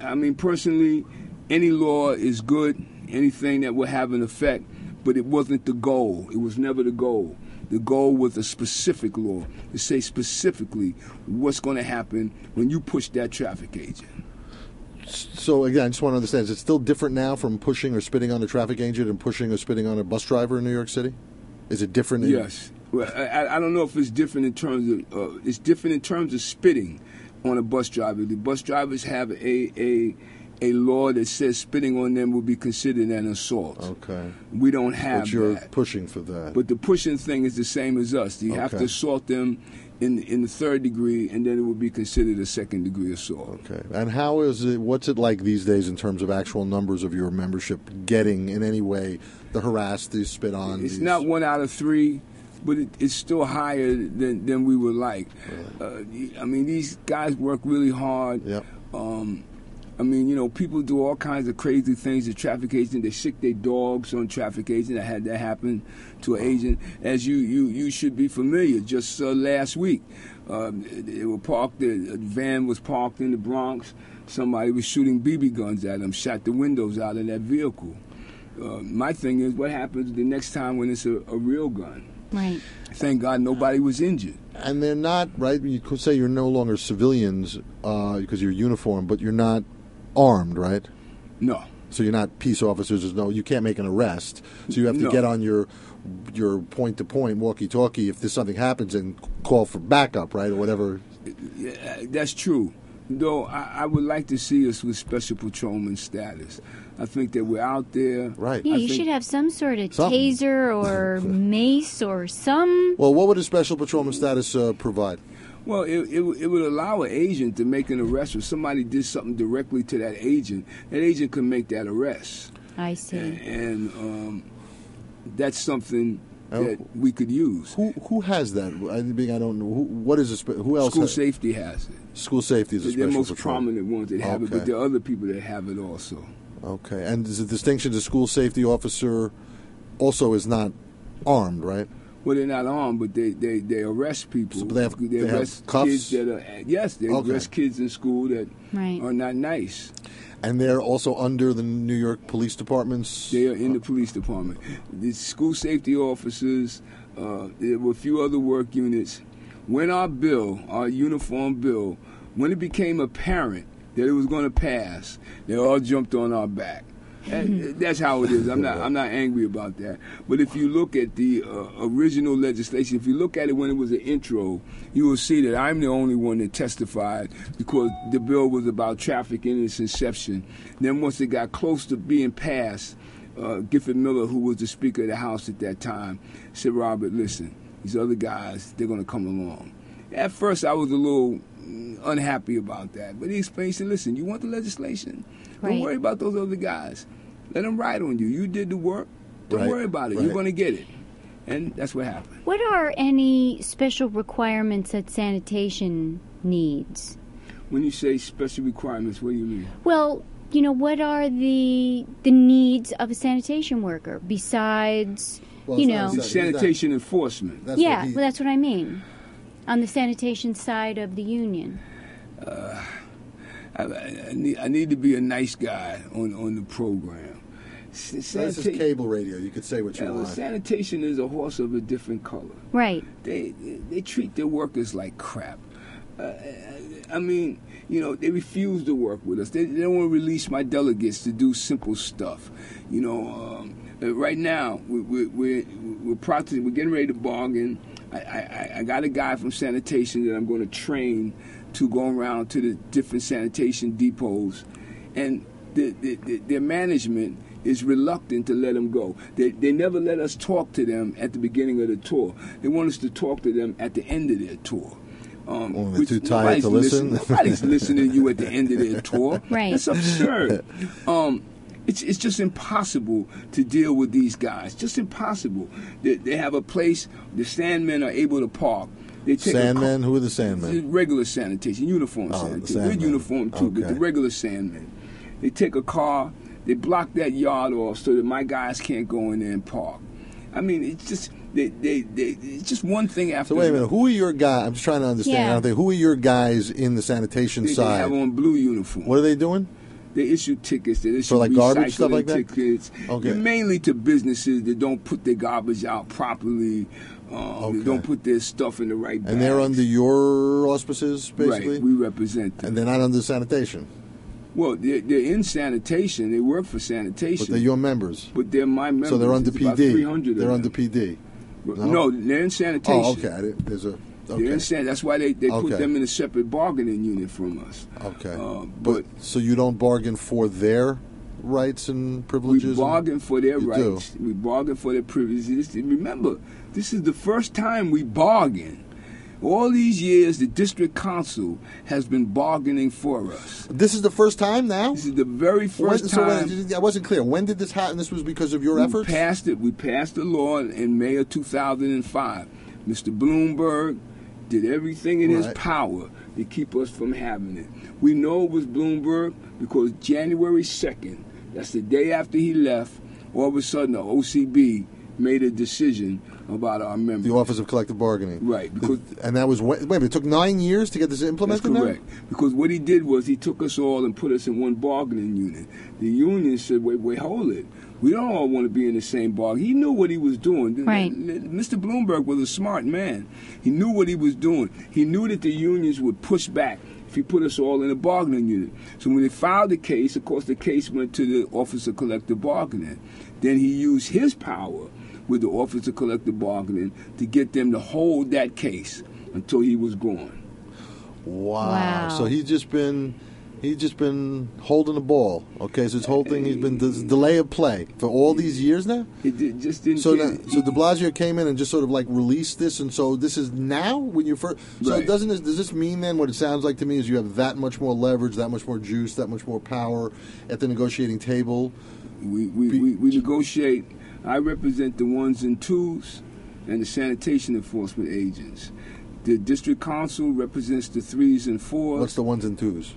I mean, personally, any law is good. Anything that will have an effect, but it wasn't the goal. It was never the goal. The goal was a specific law to say specifically what's going to happen when you push that traffic agent. So again, I just want to understand: is it still different now from pushing or spitting on a traffic agent and pushing or spitting on a bus driver in New York City? Is it different? in- Yes. Well, I, I don't know if it's different in terms of uh, it's different in terms of spitting on a bus driver. The bus drivers have a a a law that says spitting on them will be considered an assault. Okay. We don't have But you're that. pushing for that. But the pushing thing is the same as us. You have to Okay. assault them in in the third degree, and then it would be considered a second degree assault. Okay. And how is it? What's it like these days in terms of actual numbers of your membership getting in any way the harassed, the spit on? It's these- not one out of three, but it, it's still higher than, than we would like. Uh, I mean, these guys work really hard. Yep. Um, I mean, you know, people do all kinds of crazy things to traffic agents. They sick their dogs on traffic agents. I had that happen to an agent. As you you, you should be familiar. Just uh, last week, um, they were parked. The van was parked in the Bronx. Somebody was shooting BB guns at them. Shot the windows out of that vehicle. Uh, my thing is, what happens the next time when it's a, a real gun? Right. Thank God nobody was injured. And they're not right. You could say you're no longer civilians uh, because you're uniformed, but you're not armed, right? No. So you're not peace officers. There's no. You can't make an arrest. So you have to No. get on your your point to point walkie talkie if there's something happens and call for backup, right, or whatever. Yeah, that's true. Though I, I would like to see us with special patrolman status. I think that we're out there. Right. Yeah, I you think- should have some sort of Something. taser or mace or some. Well, what would a special patrolman status uh, provide? Well, it, it, would- it would allow an agent to make an arrest if somebody did something directly to that agent. That agent could make that arrest, I see. and um, that's something Oh. that we could use. Who who has that? I mean, I don't know. Who, what is a spe- who else? School has- safety has it. School safety is a They're the most patrol. prominent ones that have it, but there are other people that have it also. Okay, and is the distinction the school safety officer also is not armed, right? Well, they're not armed, but they, they, they arrest people. So they have- they have arrest cuffs? kids that are yes, they Okay. arrest kids in school that Right. are not nice. And they're also under the New York Police Department's. They are in the police department. The school safety officers. Uh, there were a few other work units. When our bill, our uniform bill, when it became apparent that it was going to pass, they all jumped on our back. And that's how it is. I'm not. I'm not angry about that. But if you look at the uh, original legislation, if you look at it when it was an intro, you will see that I'm the only one that testified because the bill was about trafficking in its inception. Then once it got close to being passed, uh, Gifford Miller, who was the Speaker of the House at that time, said, "Robert, listen, these other guys, they're going to come along." At first, I was a little unhappy about that, but he explained, he said, "Listen, you want the legislation? Don't worry about those other guys. Let them ride on you. You did the work. Don't Right, worry about it. right. You're going to get it." And that's what happened. What are any special requirements that sanitation needs? When you say special requirements, what do you mean? Well, you know, what are the the needs of a sanitation worker besides, Well, you know? a The sanitation enforcement. That's yeah, he, well, that's what I mean. On the sanitation side of the union. I, I, need, I need to be a nice guy on, on the program. S- this is cable radio. You could say what you Yeah, well, want. sanitation is a horse of a different color. Right. They they treat their workers like crap. Uh, I mean, you know, they refuse to work with us. They, they don't want to release my delegates to do simple stuff. You know, um, uh, right now we, we, we're we're. We're getting ready to bargain. I, I, I got a guy from sanitation that I'm going to train to go around to the different sanitation depots, and the, the, the, their management is reluctant to let them go. They, they never let us talk to them at the beginning of the tour. They want us to talk to them at the end of their tour. Um, Oh, which too tired nobody's to listen? Nobody's listening to you at the end of their tour. Right. That's absurd. Um, it's, it's just impossible to deal with these guys. Just impossible. They, they have a place. The Sandmen are able to park. They take a car- Sandmen? Who are the the Sandmen? regular sanitation, uniform Oh, the sanitation. We're uniform too, but the regular sandmen. They take a car, they block that yard off so that my guys can't go in there and park. I mean, it's just they, they, they it's just one thing after. So wait a minute. Who are your guys? I'm just trying to understand. Yeah. I don't think, who are your guys in the sanitation They, they side? have on blue uniform. what are they doing? They issue tickets. They issue like garbage, stuff like that? Tickets. Okay. Mainly to businesses that don't put their garbage out properly. Um, Okay. They don't put their stuff in the right. And they're under your auspices, basically, Right. We represent them. and they're not under sanitation, well, they're, they're in sanitation. They work for sanitation. but they're your members. But they're my members. So they're under about PD. 300 They're under PD. No? No? they're in sanitation. Oh, okay. There's a. Okay. in san- That's why they, they Okay. put them in a separate bargaining unit from us. Okay. Uh, but, but so you don't bargain for their rights and we privileges. and- bargain for their You do. rights. We bargain for their privileges. Remember, this is the first time we bargain. All these years, the district council has been bargaining for us. This is the first time now. This is the very When- first so time. when- I wasn't clear. When did this happen? This was because of your we efforts. passed it. We passed the law in May of 2005. Mr. Bloomberg did everything in his power to keep us from having it. We know it was Bloomberg because January 2nd, that's the day after he left, all of a sudden the OCB made a decision about our members. the Office of Collective Bargaining. Right, because- and that was when, wait. It took nine years to get this That's implemented. now? correct. Because what he did was he took us all and put us in one bargaining unit. The union said, wait, wait, hold it. We don't all want to be in the same bargain. He knew what he was doing. Right. Mr. Bloomberg was a smart man. He knew what he was doing. He knew that the unions would push back if he put us all in a bargaining unit. So when they filed the case, of course, the case went to the Office of Collective Bargaining. Then he used his power with the Office of Collective Bargaining to get them to hold that case until he was gone. Wow. Wow. So he's just been he's just been holding the ball. Okay, so his whole thing he's been this delay of play for all these years now. It did, just didn't. So now, so De Blasio came in and just sort of like released this, and so this is now when you first. So Right. doesn't this does this mean then what it sounds like to me is you have that much more leverage, that much more juice, that much more power at the negotiating table. We, we, Be- we, we negotiate. I represent the ones and twos and the sanitation enforcement agents. The district council represents the threes and fours, What's the ones and twos?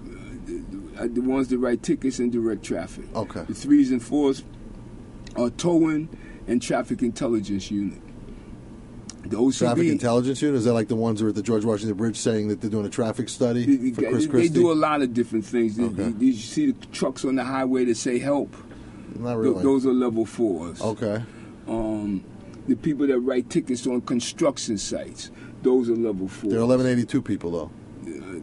Uh, the ones that write tickets and direct traffic. Okay. The threes and fours are towing and traffic intelligence unit. The OCB. Traffic intelligence unit is that like the ones who are at the George Washington Bridge saying that they're doing a traffic study They, for Chris they Christie? do a lot of different things. They- Okay. they- you see the trucks on the highway that say help. Not Th- really. Those are level fours. okay. um, the people that write tickets on construction sites. Those are level four. They're 1182 people though.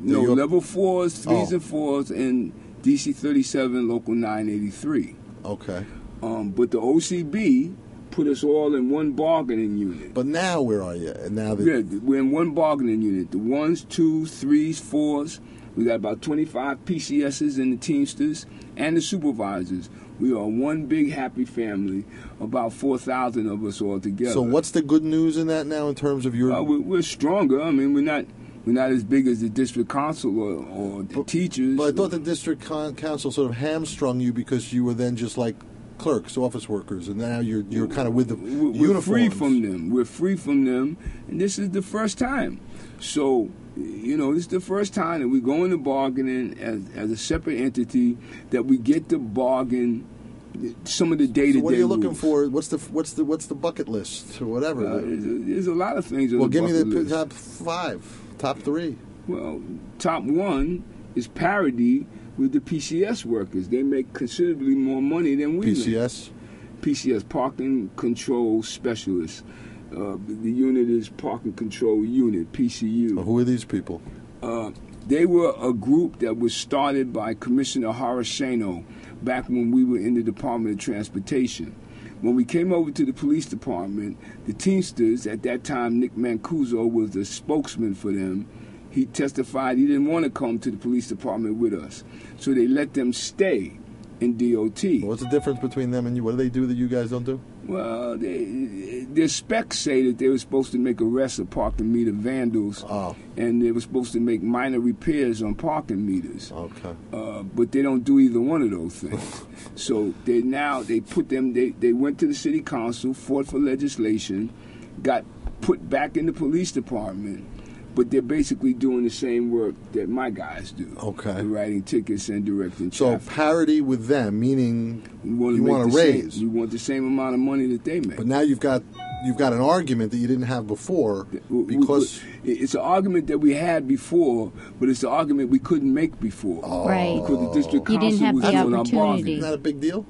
No, You're- level fours, threes Oh. and fours, and DC 37, local 983. Okay. Um, but the OCB put us all in one bargaining unit. But now where are you? And now that Yeah, we're in one bargaining unit. The ones, twos, threes, fours. We got about 25 PCSs and the Teamsters and the supervisors. We are one big happy family, about 4,000 of us all together. So what's the good news in that now in terms of your? Uh, we're, we're stronger. I mean, we're not we're not as big as the district council or, or the teachers. but I thought the district con- council sort of hamstrung you because you were then just like clerks, office workers, and now you're you're kind of with the we're, we're uniforms. free from them. We're free from them, and this is the first time. So, you know, this is the first time that we go into bargaining as, as a separate entity that we get to bargain some of the day to day. What are you looking for? What's the what's the what's the bucket list or whatever? Uh, there's, a, there's a lot of things. well, give me the list. top five, top three. Well, top one is parity with the PCS workers. They make considerably more money than we make. PCS. PCS, Parking Control Specialists. Uh, the unit is Parking Control Unit, PCU. Well, who are these people? Uh, they were a group that was started by Commissioner Horace Shano back when we were in the Department of Transportation. When we came over to the police department, the Teamsters, at that time, Nick Mancuso was the spokesman for them. He testified he didn't want to come to the police department with us. So they let them stay in DOT. What's the difference between them and you? What do they do that you guys don't do? Well, they, their specs say that they were supposed to make arrests of parking meter vandals, Oh, and they were supposed to make minor repairs on parking meters. okay. Uh, but they don't do either one of those things. so they now they put them. They they went to the city council, fought for legislation, got put back in the police department. But they're basically doing the same work that my guys do. Okay. writing tickets and directing So traffic. parity with them, meaning We wanna you make want to the same- raise. you want the same amount of money that they make. But now you've got you've got an argument that you didn't have before W- w- because it's an argument that we had before, but it's an argument we couldn't make before. Oh. Right. Because the district You didn't have was the doing our opportunity. isn't that a big deal?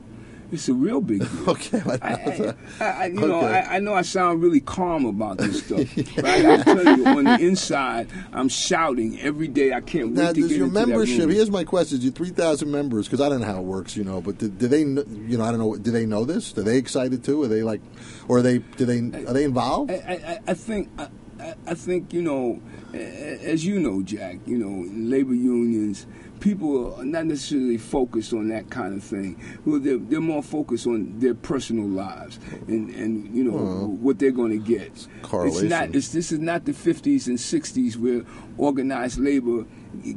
It's a real big deal. Okay, I- I, I, you know, Okay. I, I know I sound really calm about this stuff, but I gotta tell you, on the inside, I'm shouting every day. I can't wait now, to does get your into that membership? room. Here's my question: You three thousand members? Because I don't know how it works, you know. But do, do they, you know, I don't know. Do they know this? Are they excited too? Are they like, or are they? Do they? Are they involved? I, I, I think I think you know, as you know, Jack. You know, labor unions, people are not necessarily focused on that kind of thing. Well, they're, they're more focused on their personal lives and, and you know Well, what they're going to get. It's correlation. not. It's, this is not the 50s and 60s where organized labor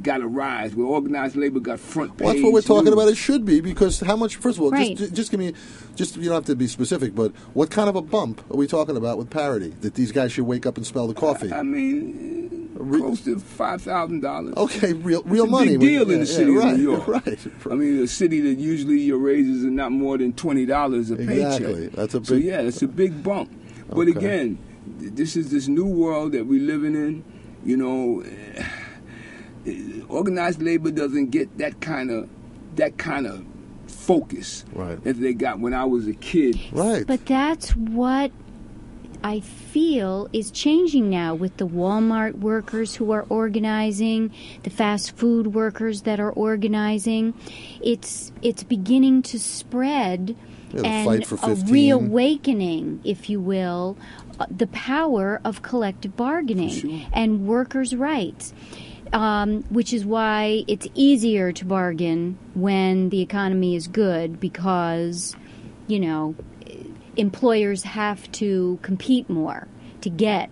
got a rise. Where organized labor got front page. Well, that's what we're talking news. about. It should be because how much? First of all, Right. just just give me, just you don't have to be specific, but what kind of a bump are we talking about with parity? That these guys should wake up and smell the coffee? I mean, Re- close to five thousand dollars. Okay, real real It's a money. big deal We- in yeah, the city yeah, of right, New York. Right. I mean, a city that usually your raises are not more than twenty dollars a Exactly. paycheck. That's a so big- yeah, it's a big bump. But Okay. again, this is this new world that we're living in. You know, eh, organized labor doesn't get that kind of that kind of focus Right. that they got when I was a kid. Right. But that's what I feel is changing now with the Walmart workers who are organizing, the fast food workers that are organizing. It's it's beginning to spread Yeah, and a reawakening, if you will, uh, the power of collective bargaining sure. and workers' rights. Um, which is why it's easier to bargain when the economy is good because, you know, employers have to compete more to get.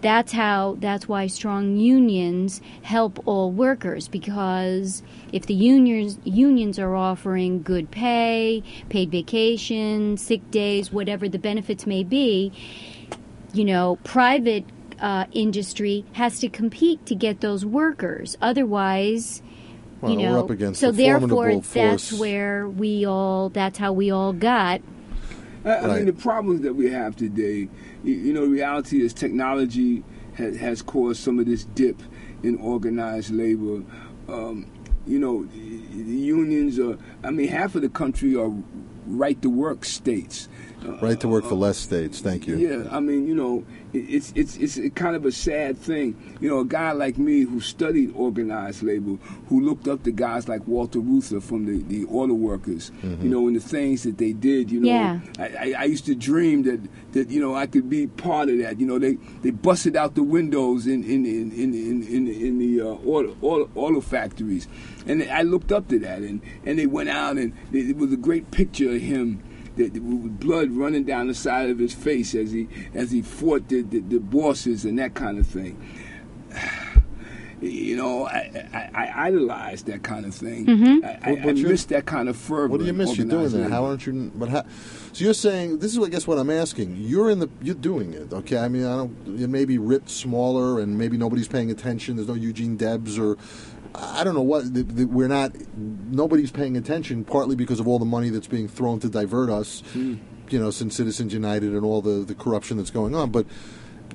That's how. That's why strong unions help all workers because if the unions unions are offering good pay, paid vacation, sick days, whatever the benefits may be, you know, private uh, industry has to compete to get those workers. Otherwise, Well, you we're know, up against so a therefore that's where we all. That's how we all got. I, I mean, the problems that we have today, you, you know, the reality is technology has, has caused some of this dip in organized labor. Um, you know, the, unions are, I mean, half of the country are right to work states. Uh, right to work for less states. Thank you. yeah, I mean, you know, it's it's it's kind of a sad thing. You know, a guy like me who studied organized labor, who looked up to guys like Walter Reuther from the, the auto workers, you know, and the things that they did. You know, Yeah. I, I, I used to dream that, that you know I could be part of that. You know, they, they busted out the windows in in in in in, in, in the uh, auto, auto auto factories, and I looked up to that, and and they went out, and it was a great picture of him. That, with blood running down the side of his face as he as he fought the, the, the bosses and that kind of thing. You know, I, I, I idolized that kind of thing. Mm-hmm. I, I, But- I but you're- miss that kind of fervor. What do you miss? You're doing that. How aren't you? But how, so you're saying this is, I guess, what I'm asking. You're in the. You're doing it. Okay. I mean, I don't. It may be writ smaller, and maybe nobody's paying attention. There's no Eugene Debs, or I don't know what. th- th- We're not. Nobody's paying attention, partly because of all the money that's being thrown to divert us. Hmm. You know, since Citizens United and all the the corruption that's going on, but.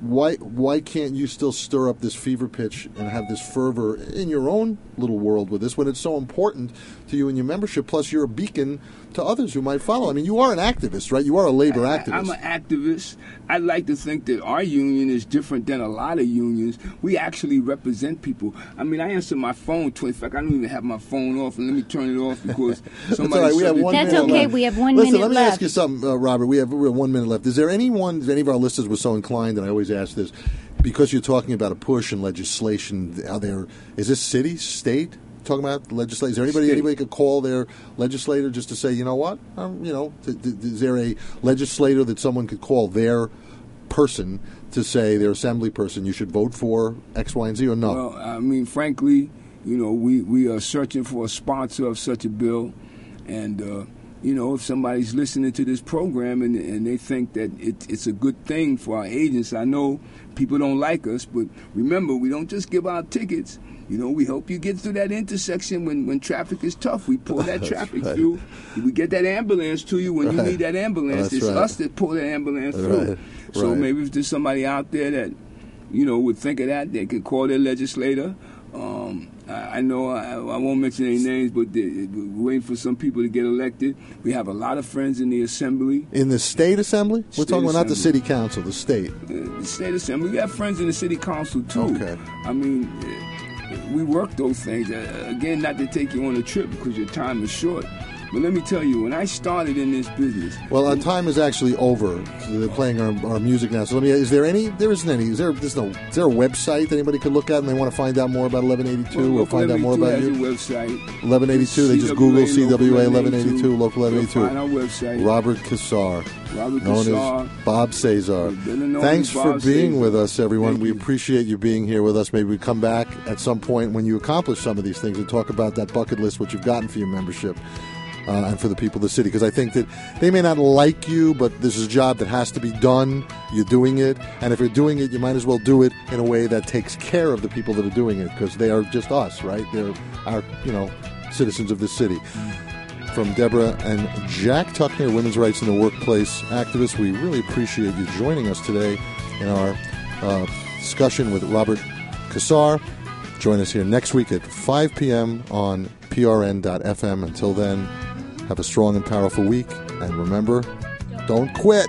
Why why can't you still stir up this fever pitch and have this fervor in your own little world with this when it's so important to you and your membership? Plus, you're a beacon to others who might follow. I mean, you are an activist, right? You are a labor I, activist. I'm an activist. I like to think that our union is different than a lot of unions. We actually represent people. I mean, I answer my phone. Tw- in fact, I don't even have my phone off, and let me turn it off because That's somebody. all right. We have one That's minute okay. left. We have one Listen, minute let me left. ask you something, uh, Robert. We have, we have one minute left. Is there anyone, if any of our listeners were so inclined, and I always ask this, because you're talking about a push in legislation, are there, is this city, state? Talking about legislation, is there anybody State. anybody could call their legislator just to say, you know what, um, you know, th- th- is there a legislator that someone could call their person to say their assembly person, you should vote for X, Y, and Z, or no? Well, I mean, frankly, you know, we, we are searching for a sponsor of such a bill, and uh, you know, if somebody's listening to this program and, and they think that it, it's a good thing for our agents, I know people don't like us, but remember, we don't just give out tickets. You know, we help you get through that intersection when, when traffic is tough. We pull that traffic right. through. We get that ambulance to you when you need that ambulance. That's it's right. us that pull that ambulance Right. through. So Right. maybe if there's somebody out there that, you know, would think of that, they could call their legislator. Um, I, I know I, I won't mention any names, but they, we're waiting for some people to get elected. We have a lot of friends in the assembly. In the state assembly? We're talking about not the city council, the state. the state assembly. We got friends in the city council too. Okay. I mean, we work those things. Uh, again, not to take you on a trip because your time is short. But let me tell you, when I started in this business, Well, our time is actually over. So they're playing our, our music now. So let me. Is there any? There isn't any. Is there? There's no. Is there a website that anybody could look at and they want to find out more about 1182 or Local find out more 1182 about you? website. 1182. They just Google CWA 1182, local 1182. Find our website. Robert Cassar, Robert known Cassar. as Bob Cesar. Thanks for being Cesar. with us, everyone. Thank we you. appreciate you being here with us. Maybe we come back at some point when you accomplish some of these things and talk about that bucket list, what you've gotten for your membership. Uh, and for the people of the city, because I think that they may not like you, but this is a job that has to be done. You're doing it, and if you're doing it, you might as well do it in a way that takes care of the people that are doing it, because they are just us, right? They're our, you know, citizens of the city from Deborah and Jack Tuckner, women's rights in the workplace activists. We really appreciate you joining us today in our uh, discussion with Robert Cassar. Join us here next week at 5 p.m. on prn.fm. Until then, have a strong and powerful week. And remember, don't quit.